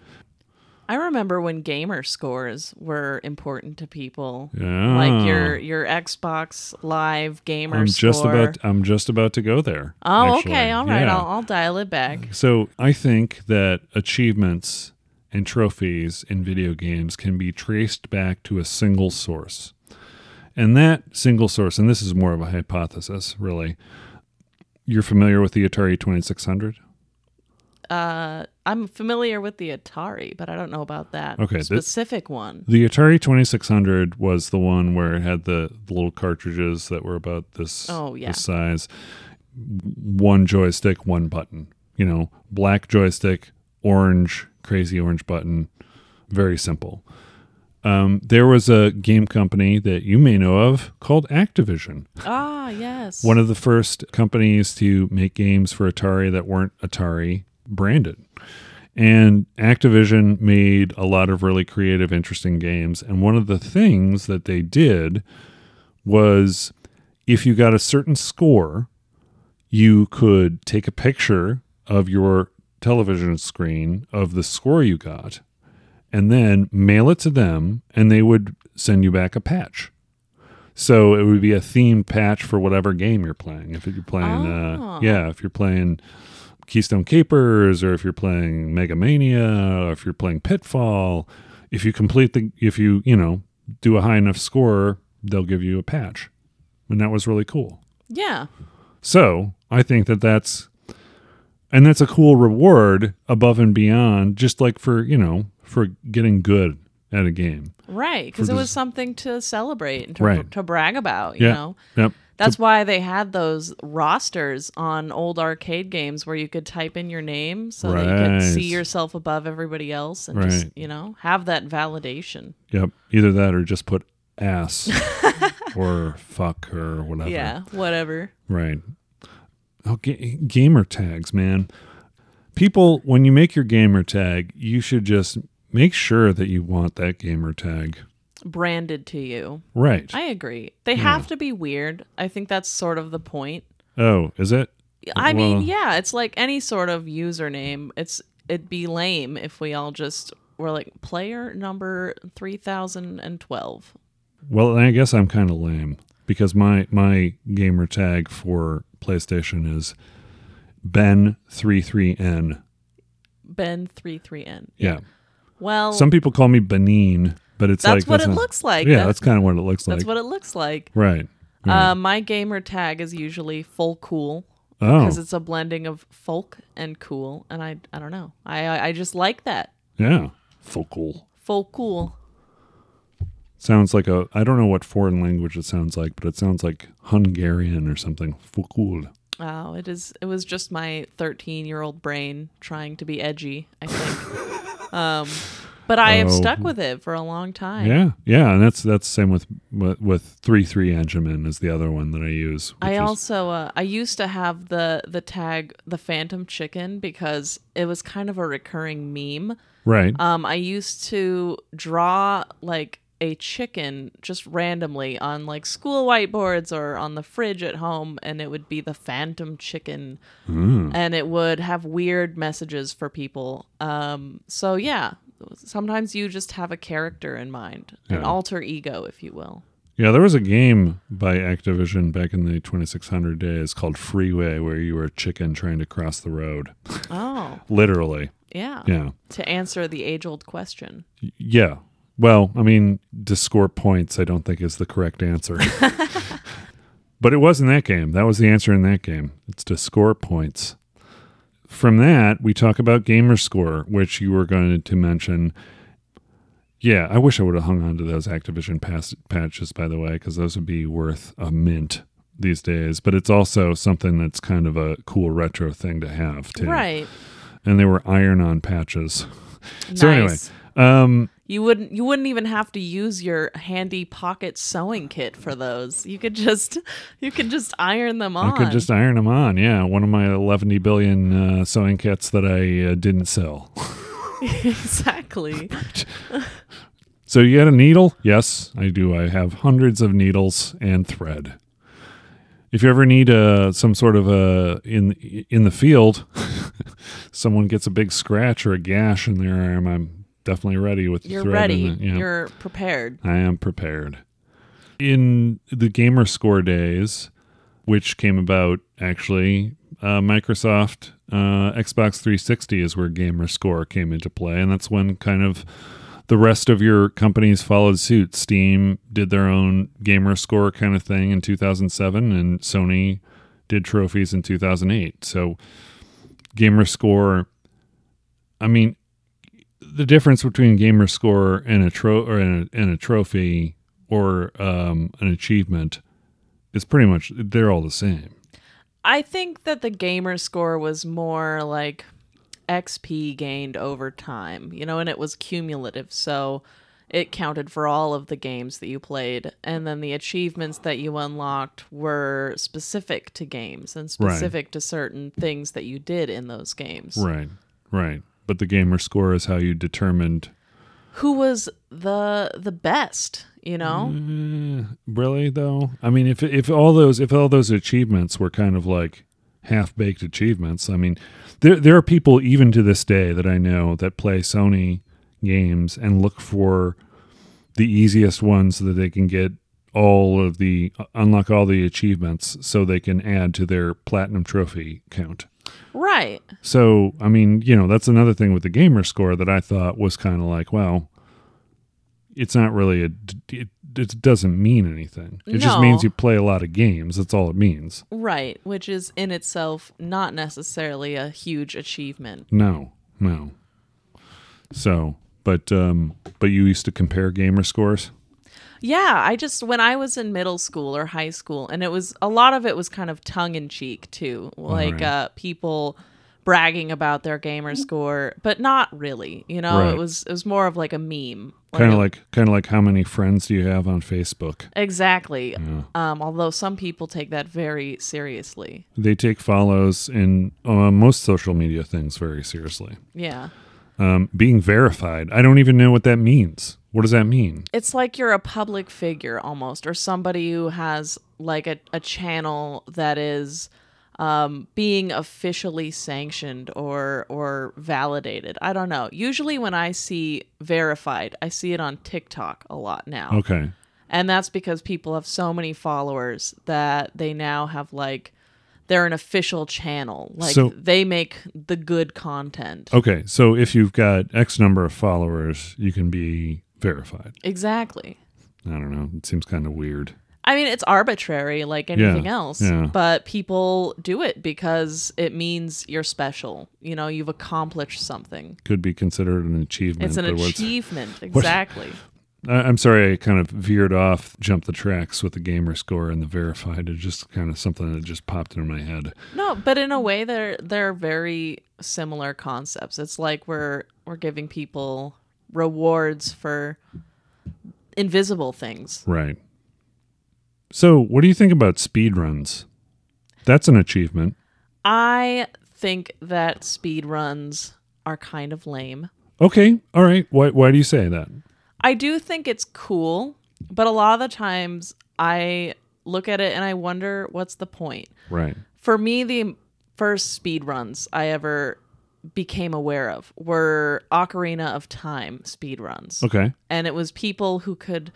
I remember when gamer scores were important to people. Yeah, Like your your Xbox Live gamer I'm score. just about. I'm just about to go there. oh, actually. okay. All right. Yeah. I'll, I'll dial it back. So I think that achievements and trophies in video games can be traced back to a single source. And that single source, and this is more of a hypothesis, really. You're familiar with the Atari 2600? Uh, I'm familiar with the Atari, but I don't know about that Okay, specific one. The Atari 2600 was the one where it had the, the little cartridges that were about this, Oh, yeah. this size. One joystick, one button. You know, black joystick, orange, crazy orange button. Very simple. Um, there was a game company that you may know of called Activision. Ah, yes. One of the first companies to make games for Atari that weren't Atari branded. And Activision made a lot of really creative, interesting games. And one of the things that they did was if you got a certain score, you could take a picture of your television screen of the score you got and then mail it to them, and they would send you back a patch. So it would be a themed patch for whatever game you're playing. If you're playing, Oh. uh, yeah, if you're playing Keystone Kapers, or if you're playing Megamania, or if you're playing Pitfall, if you complete the, if you you know do a high enough score, they'll give you a patch, and that was really cool. yeah. So I think that that's, and that's a cool reward above and beyond, just like for you know for getting good at a game. Right. Because it was something to celebrate and to, Right. to brag about, you Yeah. know? Yep. That's why they had those rosters on old arcade games where you could type in your name so that you could see yourself above everybody else and just, you know, have that validation. Yep. Either that or just put ass or fuck or whatever. Yeah, whatever. Right. Oh, ga- gamer tags, man. People, when you make your gamer tag, you should just make sure that you want that gamer tag. Branded to you. Right. I agree. They have to be weird. I think that's sort of the point. oh, is it? I mean, yeah, it's like any sort of username. It's it'd be lame if we all just were like player number 3012. Well, I guess I'm kind of lame because my my gamer tag for PlayStation is Ben33N. Ben 33N. Yeah. Well, Some people call me Benin, but it's That's like what it not- looks like. Yeah, That- that's kind of what it looks like. That's what it looks like. right. right. Uh, my gamer tag is usually full cool oh, because it's a blending of folk and cool, and I I don't know. I I, just like that yeah. full cool. full cool. Sounds like a. I don't know what foreign language it sounds like, but it sounds like Hungarian or something. Focal. Oh, it is. It was just my 13 year old brain trying to be edgy. I think. um, but I have stuck with it for a long time. Yeah, yeah, and that's that's the same with with, with three three Enjamin is the other one that I use. I also uh, I used to have the the tag the Phantom Chicken because it was kind of a recurring meme. right. Um, I used to draw like a chicken just randomly on like school whiteboards or on the fridge at home, and it would be the Phantom Chicken, Mm. and it would have weird messages for people. Um, so yeah, sometimes you just have a character in mind, an alter ego, if you will. Yeah, there was a game by Activision back in the 2600 days called Freeway where you were a chicken trying to cross the road. Oh, Literally. yeah. Yeah. To answer the age old question. Yeah. Well, I mean, to score points, I don't think is the correct answer. but it was in that game. That was the answer in that game. It's to score points. From that, we talk about gamer score, which you were going to mention. Yeah, I wish I would have hung on to those Activision pass- patches, by the way, because those would be worth a mint these days. But it's also something that's kind of a cool retro thing to have, too. Right. And they were iron on patches. So anyway. Um, You wouldn't you wouldn't even have to use your handy pocket sewing kit for those. You could just you could just iron them on. I could just iron them on. Yeah, one of my 11 billion uh, sewing kits that I uh, didn't sell. exactly. So you had a needle? Yes, I do. I have hundreds of needles and thread. If you ever need uh, some sort of a in in the field, someone gets a big scratch or a gash in their arm, I'm definitely ready with the You're ready. the- yeah. You're prepared. I am prepared. In the gamer score days, which came about actually, uh, Microsoft uh, Xbox 360 is where gamer score came into play, and that's when kind of the rest of your companies followed suit. Steam did their own gamer score kind of thing in 2007, and Sony did trophies in 2008. So, gamer score. I mean, the difference between gamer score and a tro or and a, and a trophy or um, an achievement is pretty much they're all the same. I think that the gamer score was more like XP gained over time, you know, and it was cumulative. So it counted for all of the games that you played. And then the achievements that you unlocked were specific to games and specific to certain things that you did in those games. Right, right. But the gamer score is how you determined. Who was the the best, you know? Eh, really though, I mean, if if all those if all those achievements were kind of like half baked achievements, I mean, there there are people even to this day that I know that play Sony games and look for the easiest ones so that they can get all of the unlock all the achievements so they can add to their platinum trophy count. Right. So, I mean, you know, that's another thing with the gamer score that I thought was kind of like, well, it's not really a, it, it doesn't mean anything. It just means you play a lot of games. That's all it means. Right, which is in itself not necessarily a huge achievement. No, no. So, but, um, but you used to compare gamer scores? Yeah, I just when I was in middle school or high school, and it was a lot of it was kind of tongue in cheek too, like Right. uh, people bragging about their gamer score, but not really. You know, Right. it was it was more of like a meme, Kind of a- like, kind of like how many friends do you have on Facebook? exactly. Um, although some people take that very seriously. They take follows in uh, most social media things very seriously. Yeah, Um, being verified, I don't even know what that means. What does that mean? it's like you're a public figure almost, or somebody who has like a, a channel that is um, being officially sanctioned or or validated. I don't know. Usually, when I see verified, I see it on TikTok a lot now, Okay. and that's because people have so many followers that they now have like they're an official channel. Like So- they make the good content. Okay, so if you've got X number of followers, you can be verified. Exactly. I don't know. It seems kind of weird. I mean, it's arbitrary like anything else, yeah. but people do it because it means you're special. You know, you've accomplished something. Could be considered an achievement. It's an achievement. Exactly. I- I'm sorry, I kind of veered off, jumped the tracks with the gamer score and the verified. It's just kind of something that just popped into my head. No, but in a way they're they're very similar concepts. It's like we're we're giving people rewards for invisible things. Right. So, what do you think about speed runs? That's an achievement. I think that speed runs are kind of lame. Okay. All right. Why, why do you say that? I do think it's cool, but a lot of the times I look at it and I wonder what's the point. Right. For me, the first speed runs I ever became aware of were Ocarina of Time speed runs. Okay. And it was people who could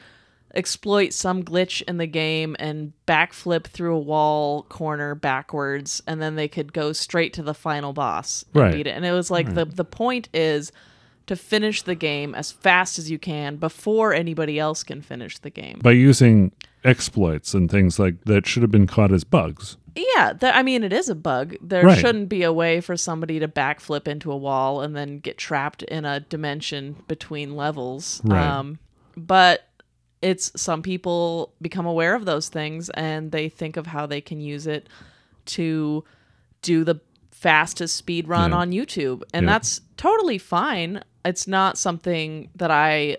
exploit some glitch in the game and backflip through a wall corner backwards and then they could go straight to the final boss and Right. beat it. And it was like the the point is to finish the game as fast as you can before anybody else can finish the game. By using exploits and things like that should have been caught as bugs. Yeah, th- I mean, it is a bug. There Right. shouldn't be a way for somebody to backflip into a wall and then get trapped in a dimension between levels. Right. Um, but it's some people become aware of those things and they think of how they can use it to do the fastest speed run Yeah. on YouTube. And Yeah. that's totally fine. It's not something that I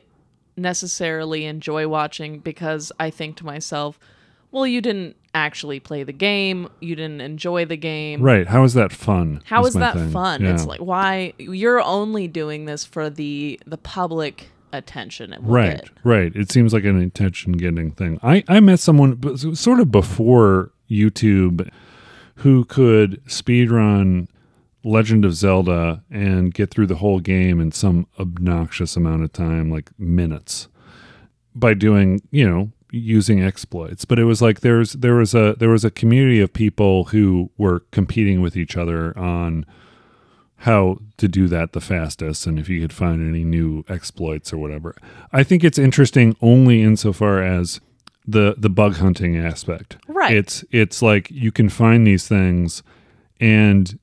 necessarily enjoy watching because I think to myself, well, you didn't actually play the game. You didn't enjoy the game. Right. How is that fun? How is that thing. fun? Yeah. It's like why you're only doing this for the the public attention Right, get. right. It seems like an attention getting thing. I, I met someone sort of before YouTube who could speedrun Legend of Zelda and get through the whole game in some obnoxious amount of time, like minutes, by doing, you know, using exploits. But it was like there's there was a there was a community of people who were competing with each other on how to do that the fastest and if you could find any new exploits or whatever. I think it's interesting only insofar as the the bug hunting aspect. Right. It's it's like you can find these things and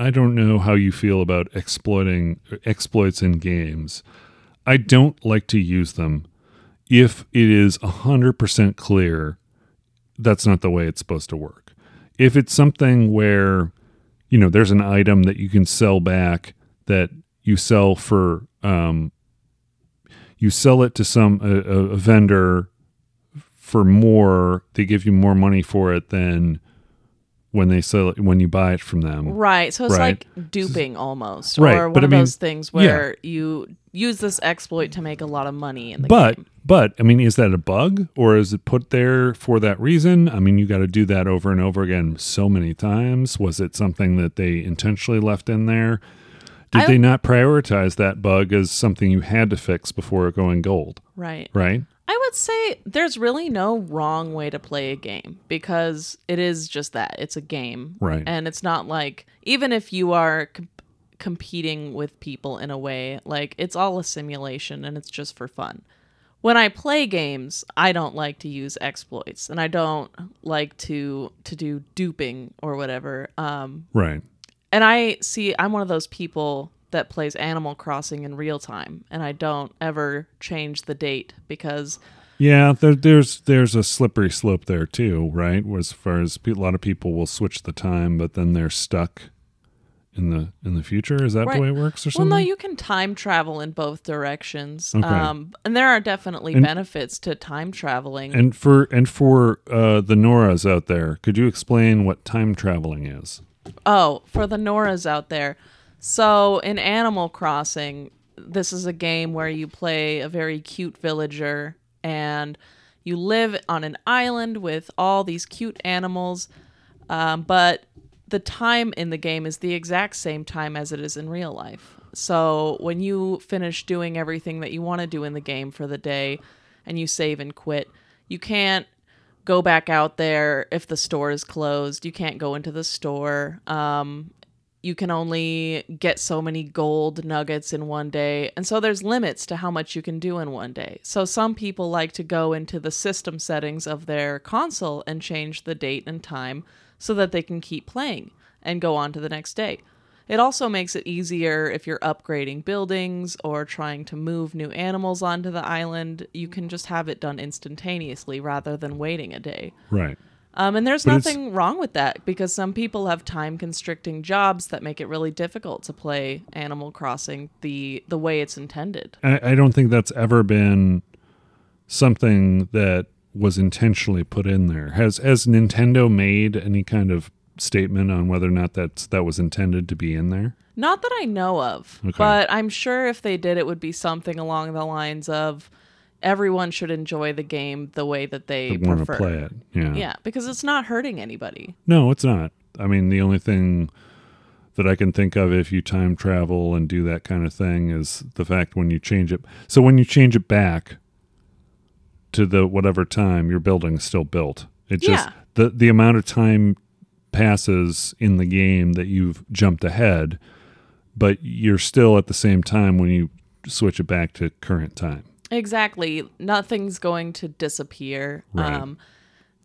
I don't know how you feel about exploiting exploits in games. I don't like to use them if it is 100% clear that's not the way it's supposed to work. If it's something where you know there's an item that you can sell back that you sell for um you sell it to some a, a, vendor for more they give you more money for it than when they sell it when you buy it from them Right. So it's Right. like duping almost. Right, Or but one I of mean- those things where you use this exploit to make a lot of money in the but game. but i mean is that a bug or is it put there for that reason i mean you got to do that over and over again so many times was it something that they intentionally left in there did I- they not prioritize that bug as something you had to fix before going gold Right. right I would say there's really no wrong way to play a game because it is just that. It's a game. Right. And it's not like, even if you are com- competing with people in a way, like it's all a simulation and it's just for fun. When I play games, I don't like to use exploits and I don't like to to do duping or whatever. Um, right and I see I'm one of those people that plays Animal Crossing in real time and I don't ever change the date because Yeah, there, there's there's a slippery slope there too, right? As far as a lot of people will switch the time, but then they're stuck in the in the future. Is that Right. the way it works, or Well, something? no, you can time travel in both directions. Okay. Um, and there are definitely And- benefits to time traveling. and for and for uh, the Noras out there, could you explain what time traveling is? oh, for the Noras out there. So in Animal Crossing, this is a game where you play a very cute villager and you live on an island with all these cute animals. Um, but the time in the game is the exact same time as it is in real life. So when you finish doing everything that you want to do in the game for the day and you save and quit, you can't go back out there if the store is closed. You can't go into the store. Um, you can only get so many gold nuggets in one day. And so there's limits to how much you can do in one day. So some people like to go into the system settings of their console and change the date and time so that they can keep playing and go on to the next day. It also makes it easier if you're upgrading buildings or trying to move new animals onto the island. You can just have it done instantaneously rather than waiting a day. Right. Um, and there's But it's- nothing wrong with that because some people have time constricting jobs that make it really difficult to play Animal Crossing the the way it's intended. I, I don't think that's ever been something that was intentionally put in there. Has has Nintendo made any kind of statement on whether or not that's that was intended to be in there? Not that I know of, Okay. but I'm sure if they did, it would be something along the lines of everyone should enjoy the game the way that they want to prefer. play it. Yeah. Yeah, because it's not hurting anybody. No, it's not. I mean, the only thing that I can think of if you time travel and do that kind of thing is the fact when you change it. So when you change it back to the whatever time your building's still built, it just Yeah. the the amount of time passes in the game that you've jumped ahead, but you're still at the same time when you switch it back to current time. Exactly. Nothing's going to disappear. Right. Um,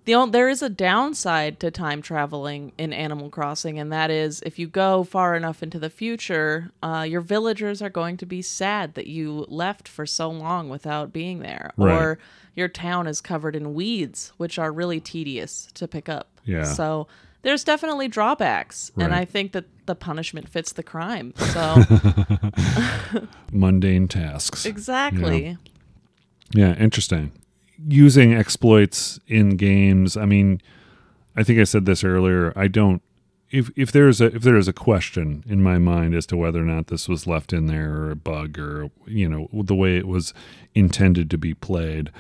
the on- there is a downside to time traveling in Animal Crossing, and that is if you go far enough into the future, uh, your villagers are going to be sad that you left for so long without being there, Right. or your town is covered in weeds, which are really tedious to pick up. Yeah. So there's definitely drawbacks, and I think that the punishment fits the crime. So Mundane tasks. exactly. Yeah, interesting. Using exploits in games, I mean, I think I said this earlier. I don't if if there's a if there is a question in my mind as to whether or not this was left in there or a bug or you know the way it was intended to be played,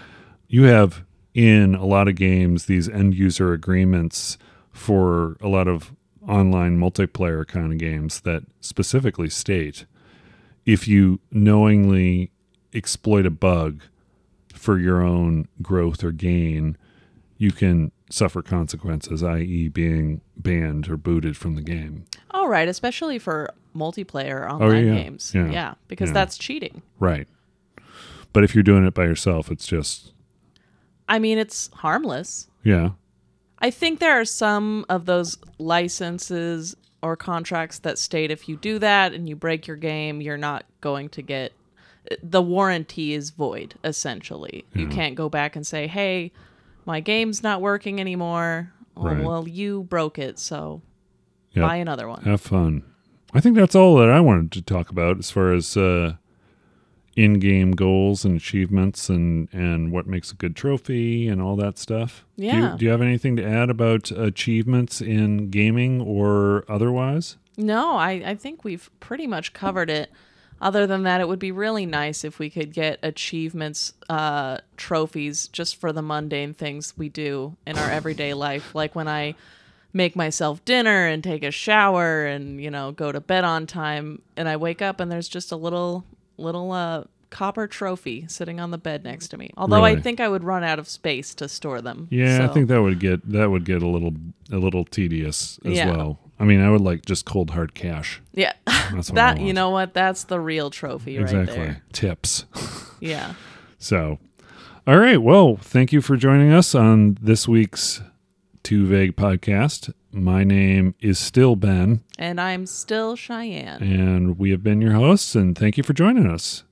you have in a lot of games these end user agreements for a lot of online multiplayer kind of games that specifically state if you knowingly exploit a bug for your own growth or gain, you can suffer consequences, i.e., being banned or booted from the game. All right, especially for multiplayer oh, online Oh, yeah, games. yeah, because yeah. that's cheating. Right. But if you're doing it by yourself, it's just, I mean, it's harmless. yeah, I think there are some of those licenses or contracts that state if you do that and you break your game, you're not going to get the warranty is void essentially. You can't go back and say, "Hey, my game's not working anymore." Oh, well, you broke it, so Yep. buy another one. have fun. I think that's all that I wanted to talk about as far as uh, in-game goals and achievements and and what makes a good trophy and all that stuff. Do you, Yeah. do you have anything to add about achievements in gaming or otherwise? No, I, I think we've pretty much covered it. Other than that, it would be really nice if we could get achievements, uh, trophies just for the mundane things we do in our everyday life. Like when I make myself dinner and take a shower and, you know, go to bed on time and I wake up and there's just a little, little, uh, copper trophy sitting on the bed next to me. Although I think I would run out of space to store them. Yeah, I think that would get that would get a little a little tedious as Yeah. well. I mean, I would like just cold hard cash. Yeah. That's what I that, you know what? That's the real trophy right exactly there. tips. Yeah. So, all right. Well, thank you for joining us on this week's Too Vague podcast. My name is still Ben, And I'm still Cheyenne. and we have been your hosts. And thank you for joining us.